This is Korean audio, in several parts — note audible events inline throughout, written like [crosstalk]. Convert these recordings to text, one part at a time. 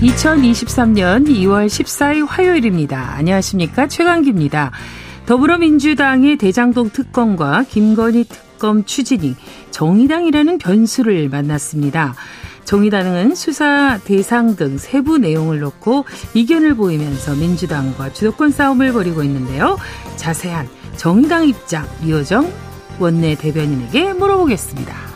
2023년 2월 14일 화요일입니다. 안녕하십니까. 최강기입니다. 더불어민주당의 대장동 특검과 김건희 특검 추진이 정의당이라는 변수를 만났습니다. 정의당은 수사 대상 등 세부 내용을 놓고 이견을 보이면서 민주당과 주도권 싸움을 벌이고 있는데요. 자세한 정의당 입장 이호정 원내 대변인에게 물어보겠습니다.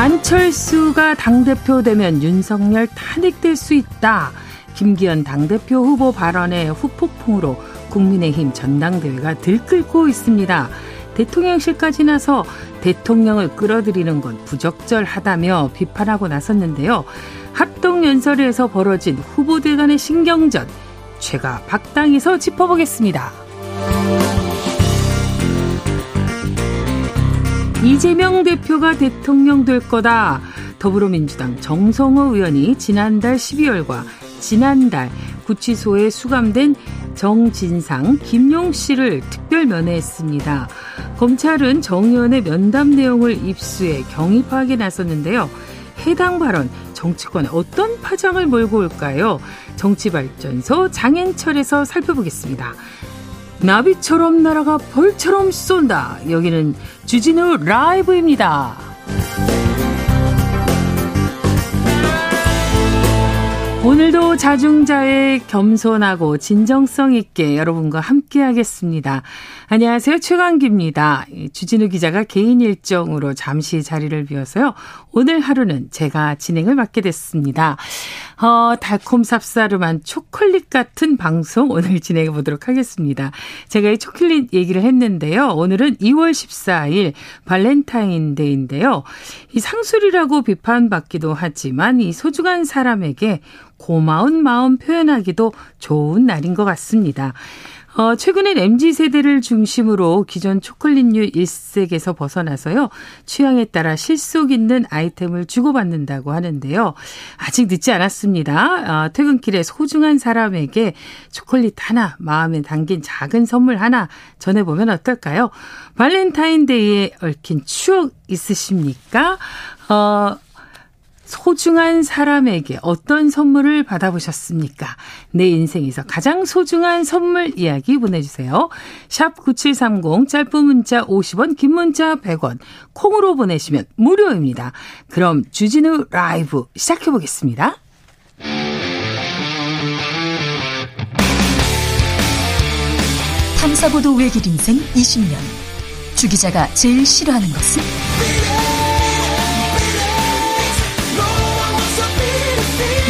안철수가 당대표 되면 윤석열 탄핵될 수 있다. 김기현 당대표 후보 발언의 후폭풍으로 국민의힘 전당대회가 들끓고 있습니다. 대통령실까지 나서 대통령을 끌어들이는 건 부적절하다며 비판하고 나섰는데요. 합동연설에서 벌어진 후보들 간의 신경전, 제가 박당에서 짚어보겠습니다. 이재명 대표가 대통령 될 거다. 더불어민주당 정성호 의원이 지난달 12월과 지난달 구치소에 수감된 정진상, 김용 씨를 특별 면회했습니다. 검찰은 정 의원의 면담 내용을 입수해 경위 파악에 나섰는데요. 해당 발언 정치권에 어떤 파장을 몰고 올까요? 정치발전소 장앤철에서 살펴보겠습니다. 나비처럼 날아가 벌처럼 쏜다. 여기는 주진우 라이브입니다. 오늘도 자중자의 겸손하고 진정성 있게 여러분과 함께 하겠습니다. 안녕하세요. 최강기입니다. 주진우 기자가 개인 일정으로 잠시 자리를 비워서요. 오늘 하루는 제가 진행을 맡게 됐습니다. 어, 달콤 쌉싸름한 초콜릿 같은 방송 오늘 진행해 보도록 하겠습니다. 제가 이 초콜릿 얘기를 했는데요. 오늘은 2월 14일 발렌타인데이인데요. 이 상술이라고 비판받기도 하지만 이 소중한 사람에게 고마운 마음 표현하기도 좋은 날인 것 같습니다. 어, 최근엔 MZ 세대를 중심으로 기존 초콜릿류 일색에서 벗어나서요. 취향에 따라 실속 있는 아이템을 주고받는다고 하는데요. 아직 늦지 않았습니다. 어, 퇴근길에 소중한 사람에게 초콜릿 하나, 마음에 담긴 작은 선물 하나 전해보면 어떨까요? 발렌타인데이에 얽힌 추억 있으십니까? 어, 소중한 사람에게 어떤 선물을 받아보셨습니까? 내 인생에서 가장 소중한 선물 이야기 보내주세요. 샵 9730 짧은 문자 50원 긴 문자 100원 콩으로 보내시면 무료입니다. 그럼 주진우 라이브 시작해보겠습니다. 탐사보도 외길 인생 20년 주 기자가 제일 싫어하는 것은?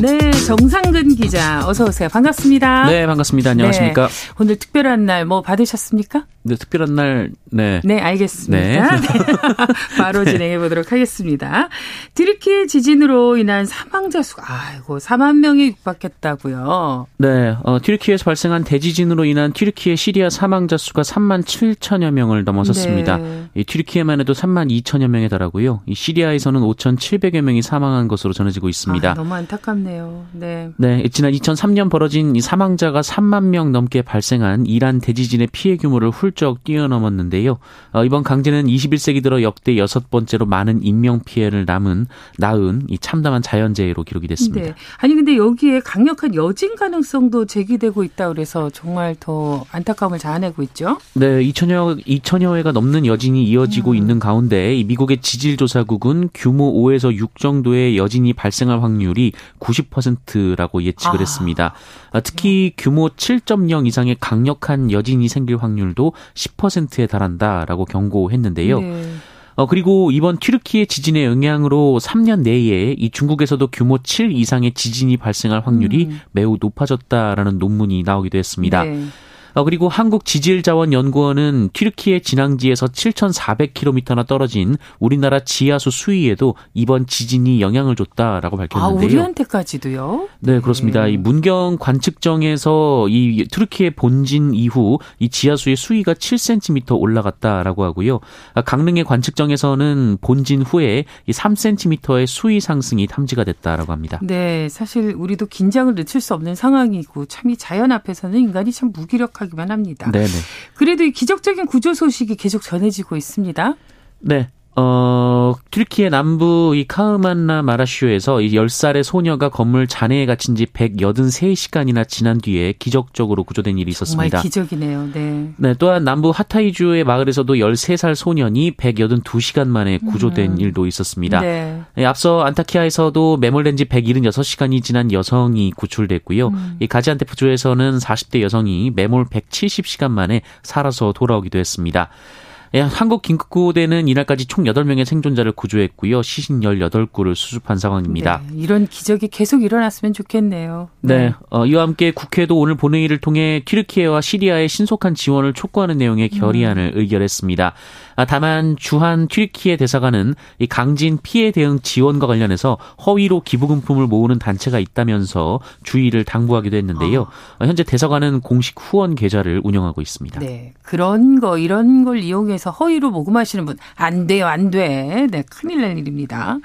네, 정상근 기자 어서 오세요. 반갑습니다. 네, 반갑습니다. 안녕하십니까? 네, 오늘 특별한 날 뭐 받으셨습니까? 네, 특별한 날, 네. 네, 알겠습니다. 네. [laughs] 바로 네. 진행해 보도록 하겠습니다. 트리키의 지진으로 인한 사망자 수가, 아이고, 4만 명이 육박했다고요. 네, 어, 튀르키에서 발생한 대지진으로 인한 튀르키의 시리아 사망자 수가 3만 7천여 명을 넘어섰습니다. 네. 이 튀르키에만 해도 3만 2천여 명에 달하고요. 이 시리아에서는 5,700여 명이 사망한 것으로 전해지고 있습니다. 아, 너무 안타깝네요. 네. 네, 지난 2003년 벌어진 이 사망자가 3만 명 넘게 발생한 이란 대지진의 피해 규모를 훌 훌쩍 뛰어넘었는데요. 어, 이번 강진은 21세기 들어 역대 여섯 번째로 많은 인명 피해를 남은 낳은 이 참담한 자연재해로 기록이 됐습니다. 네. 아니 근데 여기에 강력한 여진 가능성도 제기되고 있다 그래서 정말 더 안타까움을 자아내고 있죠. 네, 2천여 2천여 회가 넘는 여진이 이어지고 음. 있는 가운데 이 미국의 지질조사국은 규모 5에서 6 정도의 여진이 발생할 확률이 90%라고 예측을 아. 했습니다. 아, 특히 규모 7.0 이상의 강력한 여진이 생길 확률도 10%에 달한다라고 경고했는데요. 네. 어, 그리고 이번 튀르키예 지진의 영향으로 3년 내에 이 중국에서도 규모 7 이상의 지진이 발생할 확률이 음. 매우 높아졌다라는 논문이 나오기도 했습니다. 네. 어, 그리고 한국지질자원연구원은 튀르키예 진앙지에서 7,400km나 떨어진 우리나라 지하수 수위에도 이번 지진이 영향을 줬다라고 아, 밝혔는데요. 우리한테까지도요? 네, 그렇습니다. 네. 이 문경 관측정에서 이 튀르키예 본진 이후 이 지하수의 수위가 7cm 올라갔다라고 하고요. 아, 강릉의 관측정에서는 본진 후에 이 3cm의 수위 상승이 탐지가 됐다라고 합니다. 네, 사실 우리도 긴장을 늦출 수 없는 상황이고 참 이 자연 앞에서는 인간이 참 무기력하 기만 합니다. 네, 네. 그래도 이 기적적인 구조 소식이 계속 전해지고 있습니다. 네. 어, 튀르키예 남부 이 카흐만나 마라슈에서 이 10살의 소녀가 건물 잔해에 갇힌 지 183시간이나 지난 뒤에 기적적으로 구조된 일이 정말 있었습니다. 기적이네요. 네. 네, 또한 남부 하타이주의 마을에서도 13살 소년이 182시간 만에 구조된 음. 일도 있었습니다. 네. 예, 앞서 안타키아에서도 매몰된 지 176시간이 지난 여성이 구출됐고요. 음. 이 가지안테프주에서는 40대 여성이 매몰 170시간 만에 살아서 돌아오기도 했습니다. 예, 한국 긴급구호대는 이날까지 총 8명의 생존자를 구조했고요. 시신 18구를 수습한 상황입니다. 네, 이런 기적이 계속 일어났으면 좋겠네요. 네, 어, 이와 함께 국회도 오늘 본회의를 통해 튀르키예와 시리아의 신속한 지원을 촉구하는 내용의 결의안을 의결했습니다. 아, 다만 주한 튀르키예 대사관은 이 강진 피해 대응 지원과 관련해서 허위로 기부금품을 모으는 단체가 있다면서 주의를 당부하기도 했는데요. 어, 현재 대사관은 공식 후원 계좌를 운영하고 있습니다. 네. 그런 거, 이런 걸 이용해 서 허위로 모금하시는 분, 안 돼요, 안 돼. 네, 큰일 날 일입니다.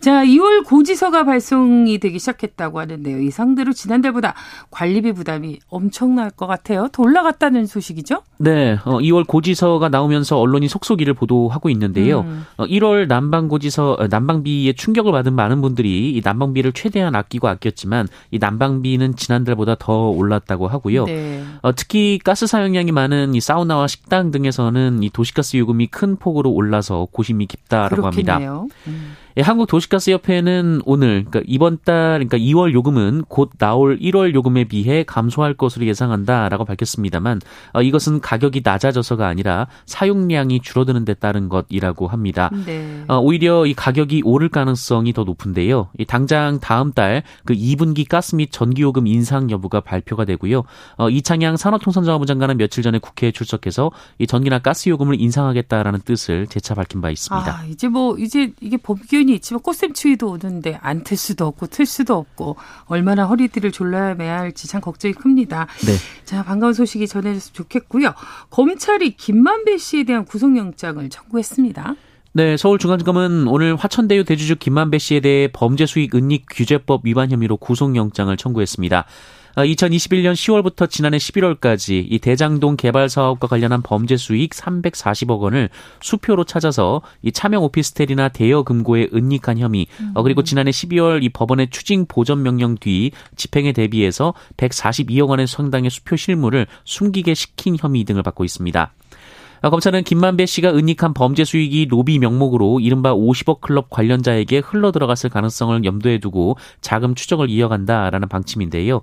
자, 2월 고지서가 발송이 되기 시작했다고 하는데요. 이 상대로 지난달보다 관리비 부담이 엄청날 것 같아요. 더 올라갔다는 소식이죠? 네, 어, 2월 고지서가 나오면서 언론이 속속이를 보도하고 있는데요. 음. 어, 1월 난방 고지서 어, 난방비에 충격을 받은 많은 분들이 이 난방비를 최대한 아끼고 아꼈지만 이 난방비는 지난달보다 더 올랐다고 하고요. 네. 어, 특히 가스 사용량이 많은 이 사우나와 식당 등에서는 이 도시 가스 요금이 큰 폭으로 올라서 고심이 깊다라고 합니다. 그렇겠네요. 음. 예, 한국도시가스협회는 오늘 그러니까 이번 달 그러니까 2월 요금은 곧 나올 1월 요금에 비해 감소할 것으로 예상한다라고 밝혔습니다만 어, 이것은 가격이 낮아져서가 아니라 사용량이 줄어드는 데 따른 것이라고 합니다. 네. 어, 오히려 이 가격이 오를 가능성이 더 높은데요. 이 당장 다음 달 그 2분기 가스 및 전기 요금 인상 여부가 발표가 되고요. 어, 이창양 산업통상자원부 장관은 며칠 전에 국회에 출석해서 이 전기나 가스 요금을 인상하겠다라는 뜻을 재차 밝힌 바 있습니다. 아, 이제 뭐, 이제 이게 법규 현이 있지만 꽃샘추위도 오는데 안 틀 수도 없고 틀 수도 없고 얼마나 허리띠를 졸라매야 할지 참 걱정이 큽니다. 네. 자, 반가운 소식이 전해졌으면 좋겠고요. 검찰이 김만배 씨에 대한 구속영장을 청구했습니다. 네, 서울중앙지검은 오늘 화천대유 대주주 김만배 씨에 대해 범죄 수익 은닉 규제법 위반 혐의로 구속영장을 청구했습니다. 2021년 10월부터 지난해 11월까지 이 대장동 개발 사업과 관련한 범죄 수익 340억 원을 수표로 찾아서 이 차명 오피스텔이나 대여 금고에 은닉한 혐의, 어, 그리고 지난해 12월 이 법원의 추징 보전 명령 뒤 집행에 대비해서 142억 원의 상당의 수표 실물을 숨기게 시킨 혐의 등을 받고 있습니다. 아, 검찰은 김만배 씨가 은닉한 범죄 수익이 로비 명목으로 이른바 50억 클럽 관련자에게 흘러 들어갔을 가능성을 염두에 두고 자금 추적을 이어간다라는 방침인데요.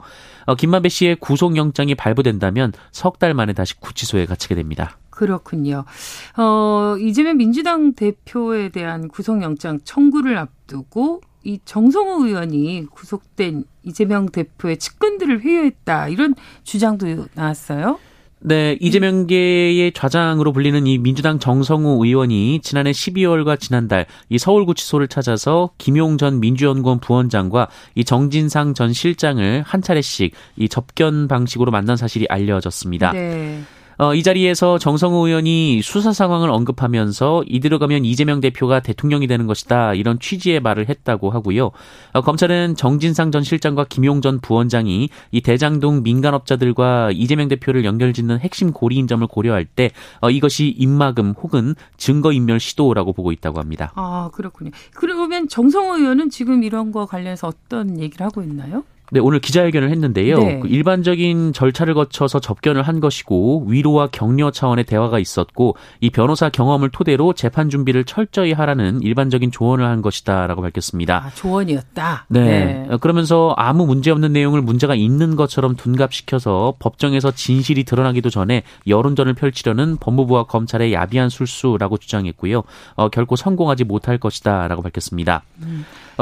어, 김만배 씨의 구속영장이 발부된다면 석 달 만에 다시 구치소에 갇히게 됩니다. 그렇군요. 어, 이재명 민주당 대표에 대한 구속영장 청구를 앞두고 이 정성호 의원이 구속된 이재명 대표의 측근들을 회유했다 이런 주장도 나왔어요. 네, 이재명계의 좌장으로 불리는 이 민주당 정성우 의원이 지난해 12월과 지난달 이 서울구치소를 찾아서 김용 전 민주연구원 부원장과 이 정진상 전 실장을 한 차례씩 이 접견 방식으로 만난 사실이 알려졌습니다. 네. 어, 이 자리에서 정성호 의원이 수사 상황을 언급하면서 이대로 가면 이재명 대표가 대통령이 되는 것이다 이런 취지의 말을 했다고 하고요. 어, 검찰은 정진상 전 실장과 김용 전 부원장이 이 대장동 민간업자들과 이재명 대표를 연결짓는 핵심 고리인 점을 고려할 때 어, 이것이 입막음 혹은 증거인멸 시도라고 보고 있다고 합니다. 아, 그렇군요. 그러면 정성호 의원은 지금 이런 거 관련해서 어떤 얘기를 하고 있나요? 네, 오늘 기자회견을 했는데요. 네. 그 일반적인 절차를 거쳐서 접견을 한 것이고 위로와 격려 차원의 대화가 있었고 이 변호사 경험을 토대로 재판 준비를 철저히 하라는 일반적인 조언을 한 것이다라고 밝혔습니다. 아, 조언이었다. 네. 어, 그러면서 아무 문제 없는 내용을 문제가 있는 것처럼 둔갑시켜서 법정에서 진실이 드러나기도 전에 여론전을 펼치려는 법무부와 검찰의 야비한 술수라고 주장했고요. 어, 결코 성공하지 못할 것이다라고 밝혔습니다. 어,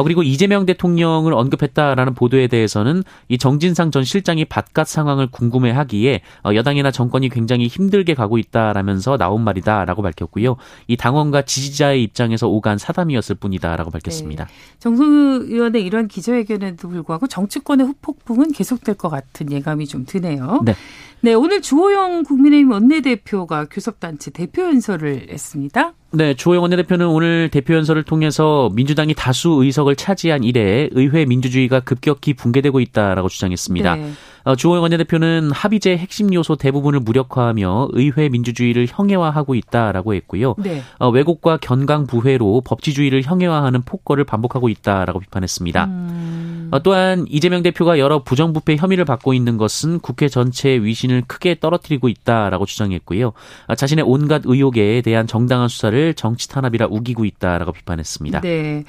그리고 이재명 대통령을 언급했다라는 보도에 대해서는 이 정진상 전 실장이 바깥 상황을 궁금해하기에 어, 여당이나 정권이 굉장히 힘들게 가고 있다라면서 나온 말이다라고 밝혔고요. 이 당원과 지지자의 입장에서 오간 사담이었을 뿐이다라고 밝혔습니다. 정성 의원의 이런 기자회견에도 불구하고 정치권의 후폭풍은 계속될 것 같은 예감이 좀 드네요. 네. 네, 오늘 주호영 국민의힘 원내대표가 교섭단체 대표 연설을 했습니다. 네, 주호영 원내대표는 오늘 대표 연설을 통해서 민주당이 다수 의석을 차지한 이래 의회 민주주의가 급격히 붕괴되고 있다라고 주장했습니다. 네. 어, 주호영 원내대표는 합의제 핵심 요소 대부분을 무력화하며 의회 민주주의를 형해화하고 있다라고 했고요. 네. 어, 왜곡과 견강 부회로 법치주의를 형해화하는 폭거를 반복하고 있다라고 비판했습니다. 음, 어, 또한 이재명 대표가 여러 부정부패 혐의를 받고 있는 것은 국회 전체의 위신을 크게 떨어뜨리고 있다라고 주장했고요. 어, 자신의 온갖 의혹에 대한 정당한 수사를 정치 탄압이라 우기고 있다라고 비판했습니다. 네.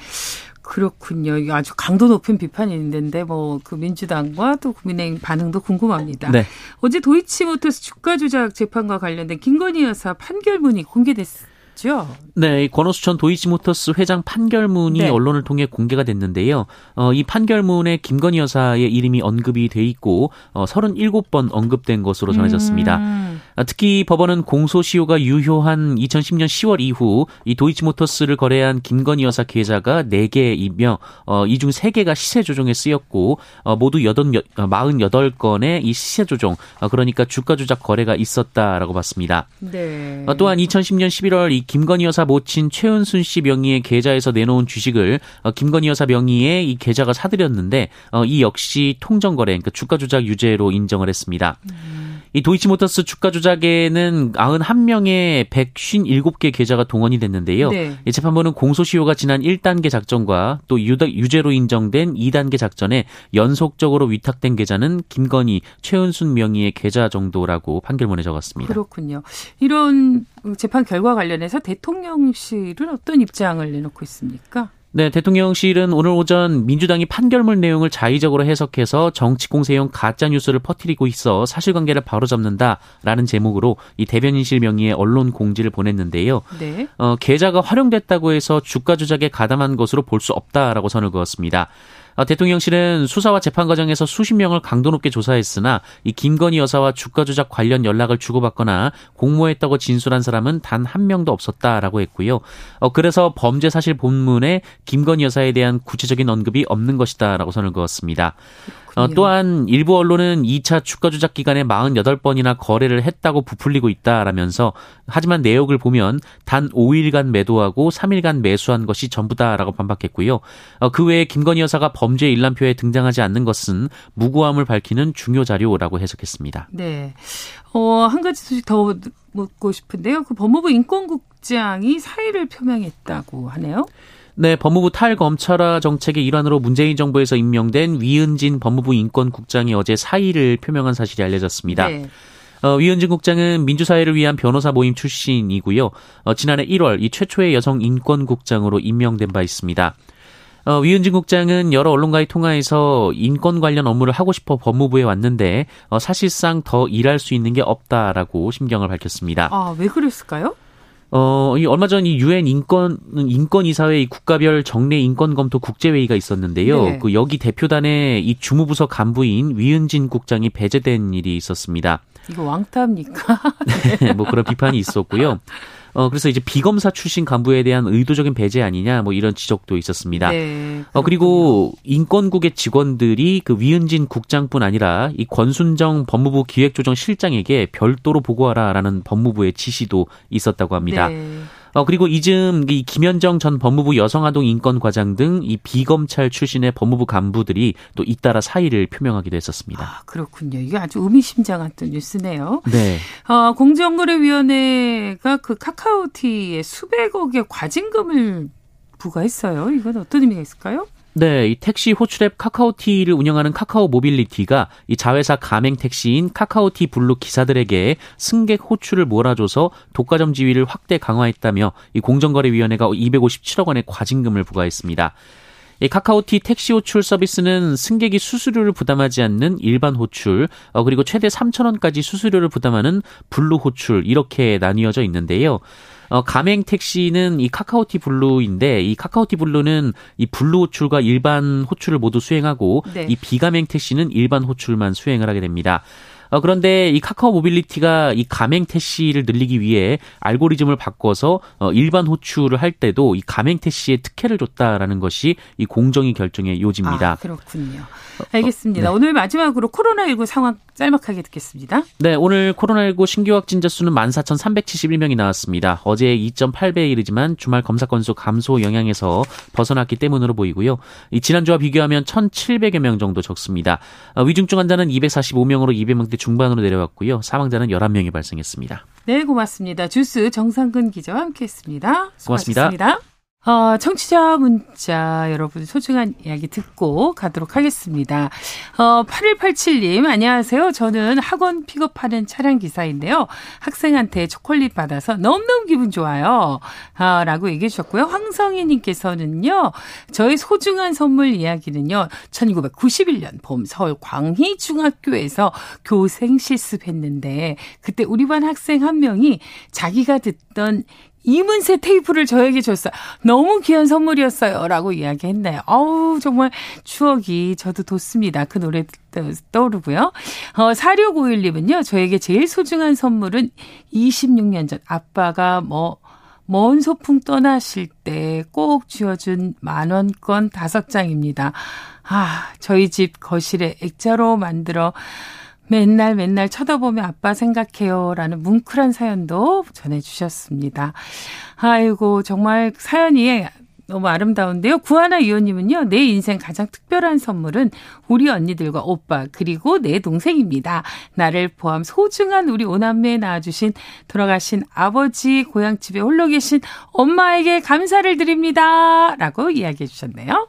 그렇군요. 이게 아주 강도 높은 비판이 있는데 뭐 그 민주당과 또 국민의힘 반응도 궁금합니다. 네. 어제 도이치모터스 주가 조작 재판과 관련된 김건희 여사 판결문이 공개됐 죠. 네, 이 권오수 전 도이치모터스 회장 판결문이 네. 언론을 통해 공개가 됐는데요. 어, 이 판결문에 김건희 여사의 이름이 언급이 돼 있고 어, 37번 언급된 것으로 전해졌습니다. 음, 아, 특히 법원은 공소시효가 유효한 2010년 10월 이후 이 도이치모터스를 거래한 김건희 여사 계좌가 4개이며 어, 이 중 3개가 시세 조종에 쓰였고 어, 모두 8, 48건의 이 시세 조종 어, 그러니까 주가 조작 거래가 있었다라고 봤습니다. 네. 어, 또한 2010년 11월 이 김건희 여사 모친 최은순 씨 명의의 계좌에서 내놓은 주식을 어, 김건희 여사 명의의 이 계좌가 사들였는데 어, 이 역시 통정거래, 그러니까 주가 조작 유죄로 인정을 했습니다. 이 도이치모터스 주가 조작에는 91명의 157개 계좌가 동원이 됐는데요. 네. 이 재판부는 공소시효가 지난 1단계 작전과 또 유죄로 인정된 2단계 작전에 연속적으로 위탁된 계좌는 김건희, 최은순 명의의 계좌 정도라고 판결문에 적었습니다. 그렇군요. 이런 재판 결과 관련해서 대통령실은 어떤 입장을 내놓고 있습니까? 네, 대통령실은 오늘 오전 민주당이 판결문 내용을 자의적으로 해석해서 정치 공세용 가짜 뉴스를 퍼뜨리고 있어 사실관계를 바로잡는다라는 제목으로 이 대변인실 명의의 언론 공지를 보냈는데요. 네. 어, 계좌가 활용됐다고 해서 주가 조작에 가담한 것으로 볼 수 없다라고 선을 그었습니다. 어, 대통령실은 수사와 재판 과정에서 수십 명을 강도 높게 조사했으나 이 김건희 여사와 주가 조작 관련 연락을 주고받거나 공모했다고 진술한 사람은 단 한 명도 없었다라고 했고요. 어, 그래서 범죄 사실 본문에 김건희 여사에 대한 구체적인 언급이 없는 것이다라고 선을 그었습니다. 어, 그렇군요. 또한 일부 언론은 2차 주가 조작 기간에 48번이나 거래를 했다고 부풀리고 있다라면서 하지만 내역을 보면 단 5일간 매도하고 3일간 매수한 것이 전부다라고 반박했고요. 어, 그 외에 김건희 여사가 범죄 일람표에 등장하지 않는 것은 무고함을 밝히는 중요 자료라고 해석했습니다. 네. 어, 한 가지 소식 더 묻고 싶은데요. 그 법무부 인권국장이 사의를 표명했다고 하네요. 네, 법무부 탈검찰화 정책의 일환으로 문재인 정부에서 임명된 위은진 법무부 인권국장이 어제 사의를 표명한 사실이 알려졌습니다. 네. 어, 위은진 국장은 민주사회를 위한 변호사 모임 출신이고요. 어, 지난해 1월 이 최초의 여성 인권국장으로 임명된 바 있습니다. 어, 위은진 국장은 여러 언론과의 통화에서 인권 관련 업무를 하고 싶어 법무부에 왔는데 어, 사실상 더 일할 수 있는 게 없다라고 심경을 밝혔습니다. 아, 왜 그랬을까요? 어, 이 얼마 전 이 유엔 인권 인권 이사회 이 국가별 정례 인권 검토 국제 회의가 있었는데요. 네. 그 여기 대표단에 이 주무부서 간부인 위은진 국장이 배제된 일이 있었습니다. 이거 왕따입니까? [laughs] 뭐 그런 비판이 있었고요. 어, 그래서 이제 비검사 출신 간부에 대한 의도적인 배제 아니냐 뭐 이런 지적도 있었습니다. 네. 어, 그리고 인권국의 직원들이 그 위은진 국장뿐 아니라 이 권순정 법무부 기획조정실장에게 별도로 보고하라라는 법무부의 지시도 있었다고 합니다. 네. 어, 그리고 이즘 이 김현정 전 법무부 여성아동 인권과장 등 이 비검찰 출신의 법무부 간부들이 또 잇따라 사의를 표명하기도 했었습니다. 아, 그렇군요. 이게 아주 의미심장한 또 뉴스네요. 네. 어, 공정거래위원회가 그 카카오티에 수백억의 과징금을 부과했어요. 이건 어떤 의미가 있을까요? 네, 이 택시 호출앱 카카오티를 운영하는 카카오 모빌리티가 이 자회사 가맹 택시인 카카오티 블루 기사들에게 승객 호출을 몰아줘서 독과점 지위를 확대 강화했다며 이 공정거래위원회가 257억 원의 과징금을 부과했습니다. 이 카카오티 택시 호출 서비스는 승객이 수수료를 부담하지 않는 일반 호출, 어, 그리고 최대 3,000원까지 수수료를 부담하는 블루 호출 이렇게 나뉘어져 있는데요. 어, 가맹 택시는 이 카카오티 블루인데 이 카카오티 블루는 이 블루 호출과 일반 호출을 모두 수행하고 네. 이 비가맹 택시는 일반 호출만 수행을 하게 됩니다. 어, 그런데 이 카카오 모빌리티가 이 가맹 택시를 늘리기 위해 알고리즘을 바꿔서 어, 일반 호출을 할 때도 이 가맹 택시에 특혜를 줬다라는 것이 이 공정위 결정의 요지입니다. 아, 그렇군요. 알겠습니다. 오늘 마지막으로 코로나19 상황 짤막하게 듣겠습니다. 네, 오늘 코로나19 신규 확진자 수는 14,371명이 나왔습니다. 어제 2.8배에 이르지만 주말 검사 건수 감소 영향에서 벗어났기 때문으로 보이고요. 이 지난주와 비교하면 1,700여 명 정도 적습니다. 어, 위중증 환자는 245명으로 200명대 중반으로 내려왔고요. 사망자는 11명이 발생했습니다. 네, 고맙습니다. 주스 정상근 기자와 함께했습니다. 고맙습니다. 수고하셨습니다. 어, 청취자 문자 여러분 소중한 이야기 듣고 가도록 하겠습니다. 어, 8187님, 안녕하세요. 저는 학원 픽업하는 차량 기사인데요. 학생한테 초콜릿 받아서 너무너무 기분 좋아요. 아, 라고 얘기해 주셨고요. 황성희님께서는요, 저의 소중한 선물 이야기는요, 1991년 봄 서울 광희중학교에서 교생 실습했는데, 그때 우리 반 학생 한 명이 자기가 듣던 이문세 테이프를 저에게 줬어요. 너무 귀한 선물이었어요. 라고 이야기했나요? 어우, 정말 추억이 저도 돋습니다. 그 노래 떠오르고요. 어, 4651님은요, 저에게 제일 소중한 선물은 26년 전 아빠가 뭐, 먼 소풍 떠나실 때 꼭 쥐어준 만원권 다섯 장입니다. 아, 저희 집 거실에 액자로 만들어 맨날 맨날 쳐다보며 아빠 생각해요. 라는 뭉클한 사연도 전해주셨습니다. 아이고, 정말 사연이 너무 아름다운데요. 구하나 위원님은요, 내 인생 가장 특별한 선물은 우리 언니들과 오빠, 그리고 내 동생입니다. 나를 포함 소중한 우리 오남매에 낳아주신 돌아가신 아버지 고향집에 홀로 계신 엄마에게 감사를 드립니다. 라고 이야기해 주셨네요.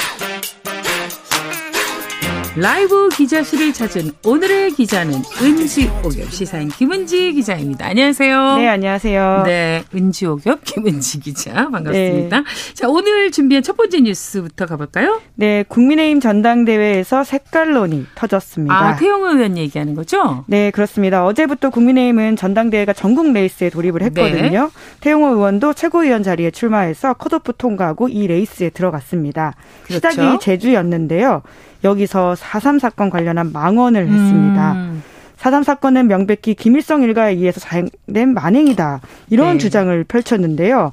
라이브 기자실을 찾은 오늘의 기자는 은지옥엽 시사인 김은지 기자입니다. 안녕하세요. 네, 안녕하세요. 네, 은지옥엽 김은지 기자 반갑습니다. 네. 자, 오늘 준비한 첫 번째 뉴스부터 가볼까요? 네, 국민의힘 전당대회에서 색깔론이 터졌습니다. 아, 태용 의원 얘기하는 거죠? 네, 그렇습니다. 어제부터 국민의힘은 전당대회가 전국 레이스에 돌입을 했거든요. 네. 태용호 의원도 최고위원 자리에 출마해서 컷오프 통과하고 이 레이스에 들어갔습니다. 그렇죠. 시작이 제주였는데요. 여기서 4.3 사건 관련한 망언을 했습니다. 음. 4.3 사건은 명백히 김일성 일가에 의해서 자행된 만행이다. 이런 네. 주장을 펼쳤는데요.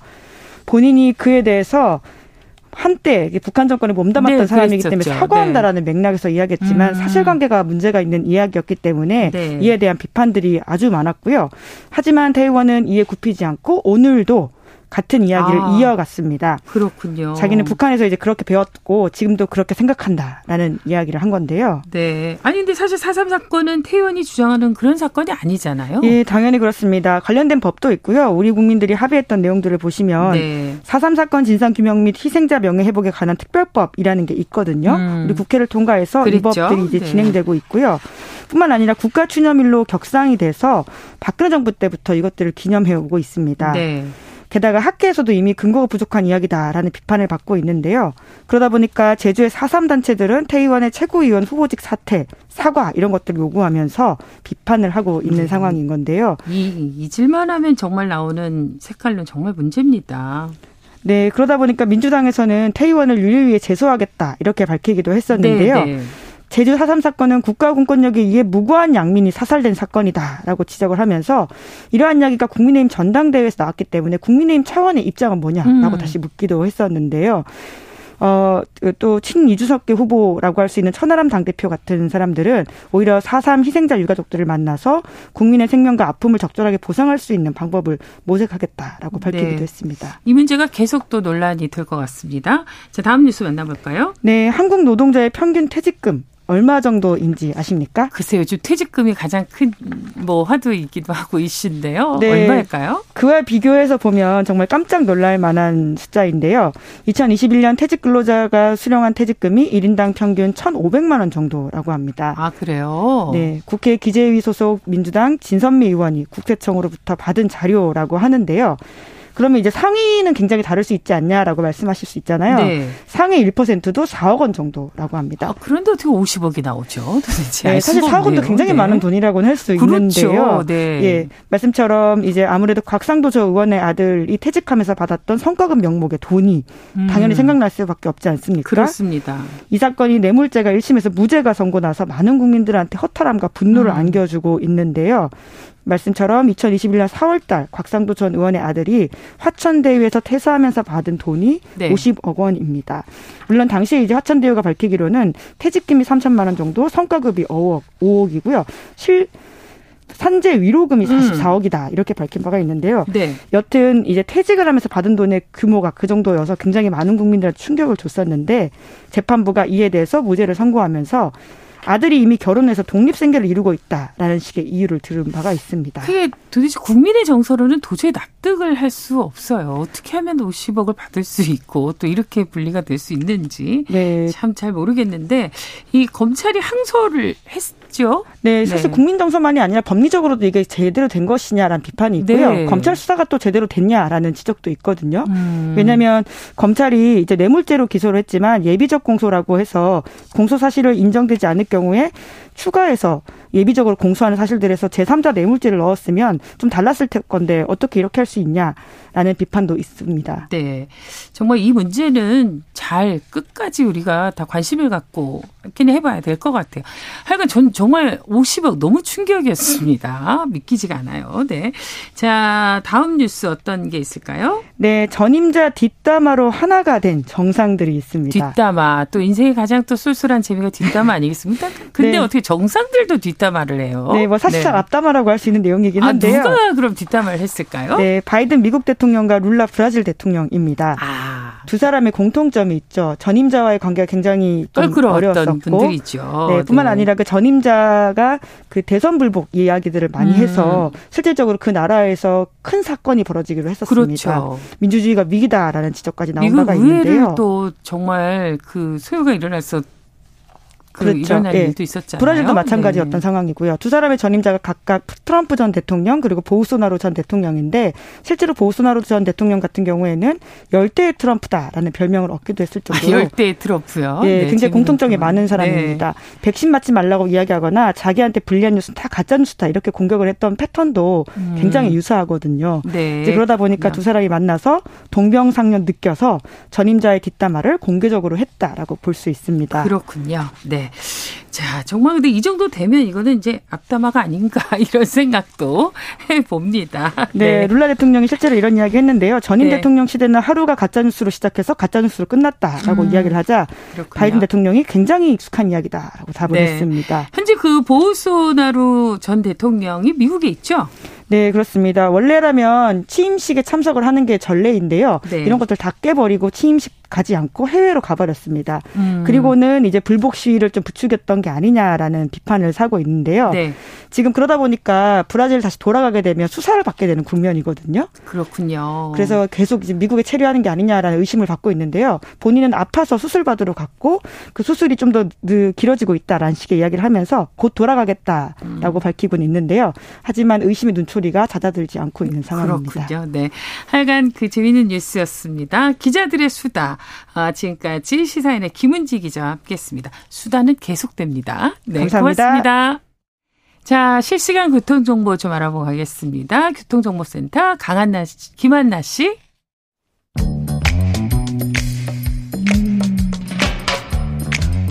본인이 그에 대해서 한때 북한 정권에 몸담았던 네, 사람이기 때문에 사과한다라는 네. 맥락에서 이야기했지만 음. 사실관계가 문제가 있는 이야기였기 때문에 네. 이에 대한 비판들이 아주 많았고요. 하지만 대의원은 이에 굽히지 않고 오늘도 같은 이야기를 아, 이어갔습니다. 그렇군요. 자기는 북한에서 이제 그렇게 배웠고 지금도 그렇게 생각한다라는 이야기를 한 건데요. 네. 아니 근데 사실 4.3 사건은 태원이 주장하는 그런 사건이 아니잖아요. 예, 당연히 그렇습니다. 관련된 법도 있고요. 우리 국민들이 합의했던 내용들을 보시면 네. 4.3 사건 진상 규명 및 희생자 명예 회복에 관한 특별법이라는 게 있거든요. 음. 우리 국회를 통과해서 그랬죠? 이 법들이 이제 네. 진행되고 있고요. 뿐만 아니라 국가 추념일로 격상이 돼서 박근혜 정부 때부터 이것들을 기념해 오고 있습니다. 네. 게다가 학계에서도 이미 근거가 부족한 이야기다라는 비판을 받고 있는데요. 그러다 보니까 제주의 사삼 단체들은 태의원의 최고위원 후보직 사퇴, 사과 이런 것들을 요구하면서 비판을 하고 있는 음. 상황인 건데요. 이 잊을만 하면 정말 나오는 색깔론 정말 문제입니다. 네, 그러다 보니까 민주당에서는 태의원을 윤리위에 제소하겠다 이렇게 밝히기도 했었는데요. 네, 네. 제주 4.3 사건은 국가 공권력에 의해 무고한 양민이 사살된 사건이다라고 지적을 하면서 이러한 이야기가 국민의힘 전당대회에서 나왔기 때문에 국민의힘 차원의 입장은 뭐냐라고 음. 다시 묻기도 했었는데요. 어, 또 친 이주석계 후보라고 할 수 있는 천하람 당대표 같은 사람들은 오히려 4.3 희생자 유가족들을 만나서 국민의 생명과 아픔을 적절하게 보상할 수 있는 방법을 모색하겠다라고 밝히기도 네. 했습니다. 이 문제가 계속 또 논란이 될 것 같습니다. 자, 다음 뉴스 만나볼까요? 네, 한국 노동자의 평균 퇴직금 얼마 정도인지 아십니까? 글쎄요, 요즘 퇴직금이 가장 큰 뭐 화두이기도 하고 이신데요. 네. 얼마일까요? 그와 비교해서 보면 정말 깜짝 놀랄 만한 숫자인데요. 2021년 퇴직 근로자가 수령한 퇴직금이 1인당 평균 1,500만 원 정도라고 합니다. 아, 그래요? 네. 국회 기재위 소속 민주당 진선미 의원이 국세청으로부터 받은 자료라고 하는데요. 그러면 이제 상위는 굉장히 다를 수 있지 않냐라고 말씀하실 수 있잖아요. 네. 상위 1%도 4억 원 정도라고 합니다. 아, 그런데 어떻게 50억이 나오죠? 도대체 네, 사실 4억 원도 굉장히 네. 많은 돈이라고는 할수 그렇죠. 있는데요. 네. 예, 말씀처럼 이제 아무래도 곽상도 저 의원의 아들이 퇴직하면서 받았던 성과급 명목의 돈이 음. 당연히 생각날 수밖에 없지 않습니까? 그렇습니다. 이 사건이 뇌물죄가 1심에서 무죄가 선고 나서 많은 국민들한테 허탈함과 분노를 음. 안겨주고 있는데요. 말씀처럼 2021년 4월달 곽상도 전 의원의 아들이 화천대유에서 퇴사하면서 받은 돈이 네. 50억 원입니다. 물론 당시에 이제 화천대유가 밝히기로는 퇴직금이 3천만 원 정도, 성과급이 5억, 5억이고요. 실 산재 위로금이 44억이다 음. 이렇게 밝힌 바가 있는데요. 네. 여튼 이제 퇴직을 하면서 받은 돈의 규모가 그 정도여서 굉장히 많은 국민들한테 충격을 줬었는데 재판부가 이에 대해서 무죄를 선고하면서 아들이 이미 결혼해서 독립생계를 이루고 있다라는 식의 이유를 들은 바가 있습니다. 그게 도대체 국민의 정서로는 도저히 납득을 할 수 없어요. 어떻게 하면 50억을 받을 수 있고 또 이렇게 분리가 될 수 있는지 네. 참잘 모르겠는데 이 검찰이 항소를 했 죠. 네, 사실 네. 국민 정서만이 아니라 법리적으로도 이게 제대로 된 것이냐라는 비판이 있고요. 네. 검찰 수사가 또 제대로 됐냐라는 지적도 있거든요. 음. 왜냐하면 검찰이 이제 뇌물죄로 기소를 했지만 예비적 공소라고 해서 공소 사실을 인정되지 않을 경우에 추가해서 예비적으로 공소하는 사실들에서 제3자 뇌물죄를 넣었으면 좀 달랐을 건데 어떻게 이렇게 할 수 있냐라는 비판도 있습니다. 네. 정말 이 문제는 잘 끝까지 우리가 다 관심을 갖고 이렇게 해봐야 될 것 같아요. 하여간 전 정말 50억 너무 충격이었습니다. [laughs] 믿기지가 않아요. 네. 자, 다음 뉴스 어떤 게 있을까요? 네. 전임자 뒷담화로 하나가 된 정상들이 있습니다. 뒷담화. 또 인생의 가장 또 쏠쏠한 재미가 뒷담화 [laughs] 아니겠습니까? 근데 네. 어떻게 정상들도 뒷담화 뒷담화를 해요. 네, 뭐 사실상 네. 앞담화라고 할 수 있는 내용이긴 아, 한데요. 아, 누가 그럼 뒷담화를 했을까요? 네, 바이든 미국 대통령과 룰라 브라질 대통령입니다. 아. 두 사람의 공통점이 있죠. 전임자와의 관계가 굉장히 좀 어려웠었고, 분들이죠. 네, 뿐만 네. 아니라 그 전임자가 그 대선 불복 이야기들을 많이 음. 해서 실질적으로 그 나라에서 큰 사건이 벌어지기로 했었습니다. 그렇죠. 민주주의가 위기다라는 지적까지 나온 바가 있는데요. 또 정말 그 소요가 일어나서 그 그렇죠. 일어날 예. 일도 있었잖아요. 브라질도 마찬가지였던 네. 상황이고요. 두 사람의 전임자가 각각 트럼프 전 대통령 그리고 보우소나로 전 대통령인데 실제로 보우소나로 전 대통령 같은 경우에는 열대의 트럼프다라는 별명을 얻기도 했을 아, 정도로 아, 열대의 트럼프요. 예, 네, 굉장히 공통점이 많은 사람입니다. 네. 백신 맞지 말라고 이야기하거나 자기한테 불리한 뉴스는 다 가짜 뉴스다 이렇게 공격을 했던 패턴도 음. 굉장히 유사하거든요. 네. 이제 그러다 보니까 두 사람이 만나서 동병상련 느껴서 전임자의 뒷담화를 공개적으로 했다라고 볼 수 있습니다. 그렇군요. 네. 자, 정말 근데 이 정도 되면 이거는 이제 앞담화가 아닌가 [laughs] 이런 생각도 해봅니다. 네, 네. 룰라 대통령이 실제로 이런 이야기 했는데요. 전임 네. 대통령 시대는 하루가 가짜뉴스로 시작해서 가짜뉴스로 끝났다라고 음, 이야기를 하자 그렇군요. 바이든 대통령이 굉장히 익숙한 이야기다라고 답을 네. 했습니다. 현재 그 보우소나루 전 대통령이 미국에 있죠? 네, 그렇습니다. 원래라면 취임식에 참석을 하는 게 전례인데요. 네. 이런 것들 다 깨버리고 취임식 가지 않고 해외로 가버렸습니다. 음. 그리고는 이제 불복 시위를 좀 부추겼던 게 아니냐라는 비판을 사고 있는데요. 네. 지금 그러다 보니까 브라질 다시 돌아가게 되면 수사를 받게 되는 국면이거든요. 그렇군요. 그래서 계속 이제 미국에 체류하는 게 아니냐라는 의심을 받고 있는데요. 본인은 아파서 수술 받으러 갔고 그 수술이 좀 더 길어지고 있다라는 식의 이야기를 하면서 곧 돌아가겠다라고 음. 밝히고는 있는데요. 하지만 의심의 눈초리 가 잦아들지 않고 있는 상황입니다. 그렇군요. 네. 하여간 그 재미있는 뉴스였습니다. 기자들의 수다. 아, 지금까지 시사인의 김은지 기자와 함께했습니다. 수다는 계속됩니다. 네, 감사합니다. 고맙습니다. 자, 실시간 교통 정보 좀 알아보고 가겠습니다. 교통정보센터 강한나 씨, 김한나 씨.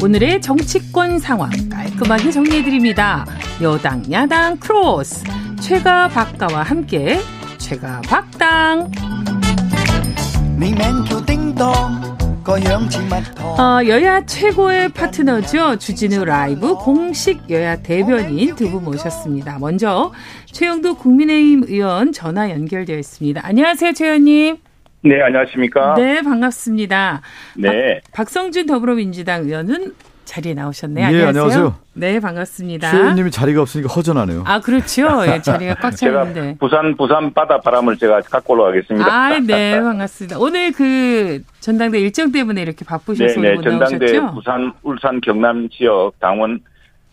오늘의 정치권 상황 깔끔하게 정리해드립니다. 여당, 야당, 크로스. 최가 박가와 함께 최가 박당. 어, 여야 최고의 파트너죠. 주진우 라이브 공식 여야 대변인 두 분 모셨습니다. 먼저 최형두 국민의힘 의원 전화 연결되어 있습니다. 안녕하세요, 최 의원님. 네, 안녕하십니까? 네, 반갑습니다. 네. 박, 박성준 더불어민주당 의원은 자리에 나오셨네요. 예, 안녕하세요. 안녕하세요. 네, 반갑습니다. 최 의원님이 자리가 없으니까 허전하네요. 아, 그렇죠. 예, 자리가 꽉 찼는데. 부산 부산 바다 바람을 제가 갖고 올라가겠습니다. 아, 네, 반갑습니다. 오늘 그 전당대 일정 때문에 이렇게 바쁘셔서 네, 네. 못 전당대 나오셨죠? 부산, 울산, 경남 지역 당원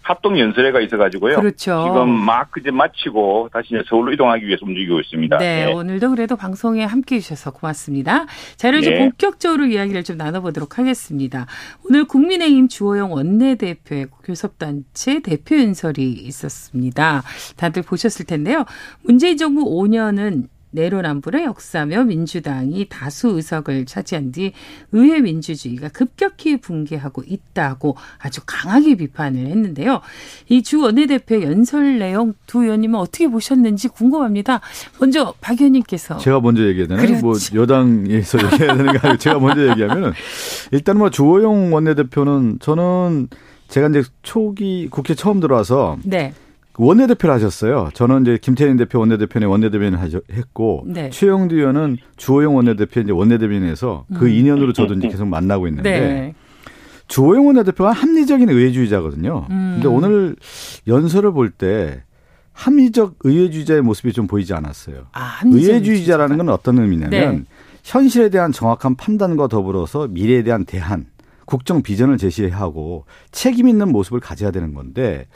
합동 연설회가 있어가지고요. 그렇죠. 지금 막 그제 마치고 다시 이제 서울로 이동하기 위해서 움직이고 있습니다. 네, 네. 오늘도 그래도 방송에 함께 해 주셔서 고맙습니다. 자, 이제 네. 본격적으로 이야기를 좀 나눠보도록 하겠습니다. 오늘 국민의힘 주호영 원내대표의 교섭단체 대표 연설이 있었습니다. 다들 보셨을 텐데요. 문재인 정부 5년은 내로남불의 역사며 민주당이 다수 의석을 차지한 뒤 의회 민주주의가 급격히 붕괴하고 있다고 아주 강하게 비판을 했는데요. 이 주 원내대표 연설 내용 두 의원님은 어떻게 보셨는지 궁금합니다. 먼저 박 의원님께서 제가 먼저 얘기해야 되나요? 그렇죠. 뭐 여당에서 [laughs] 얘기해야 되는 게 아니고 제가 먼저 얘기하면은 일단 뭐 주호영 원내대표는 저는 제가 이제 초기 국회 처음 들어와서 네. 원내대표를 하셨어요. 저는 이제 김태인 대표 원내대표의 원내대변인 하죠- 했고 네. 최영두 의원은 주호영 원내대표 이제 원내대변인에서 그 인연으로 저도 이제 계속 만나고 있는데 음. 네. 주호영 원내대표가 합리적인 의회주의자거든요. 음. 근데 오늘 연설을 볼 때 합리적 의회주의자의 모습이 좀 보이지 않았어요. 아, 의회주의자라는 건 어떤 의미냐면 네. 현실에 대한 정확한 판단과 더불어서 미래에 대한 대안, 국정 비전을 제시하고 책임 있는 모습을 가져야 되는 건데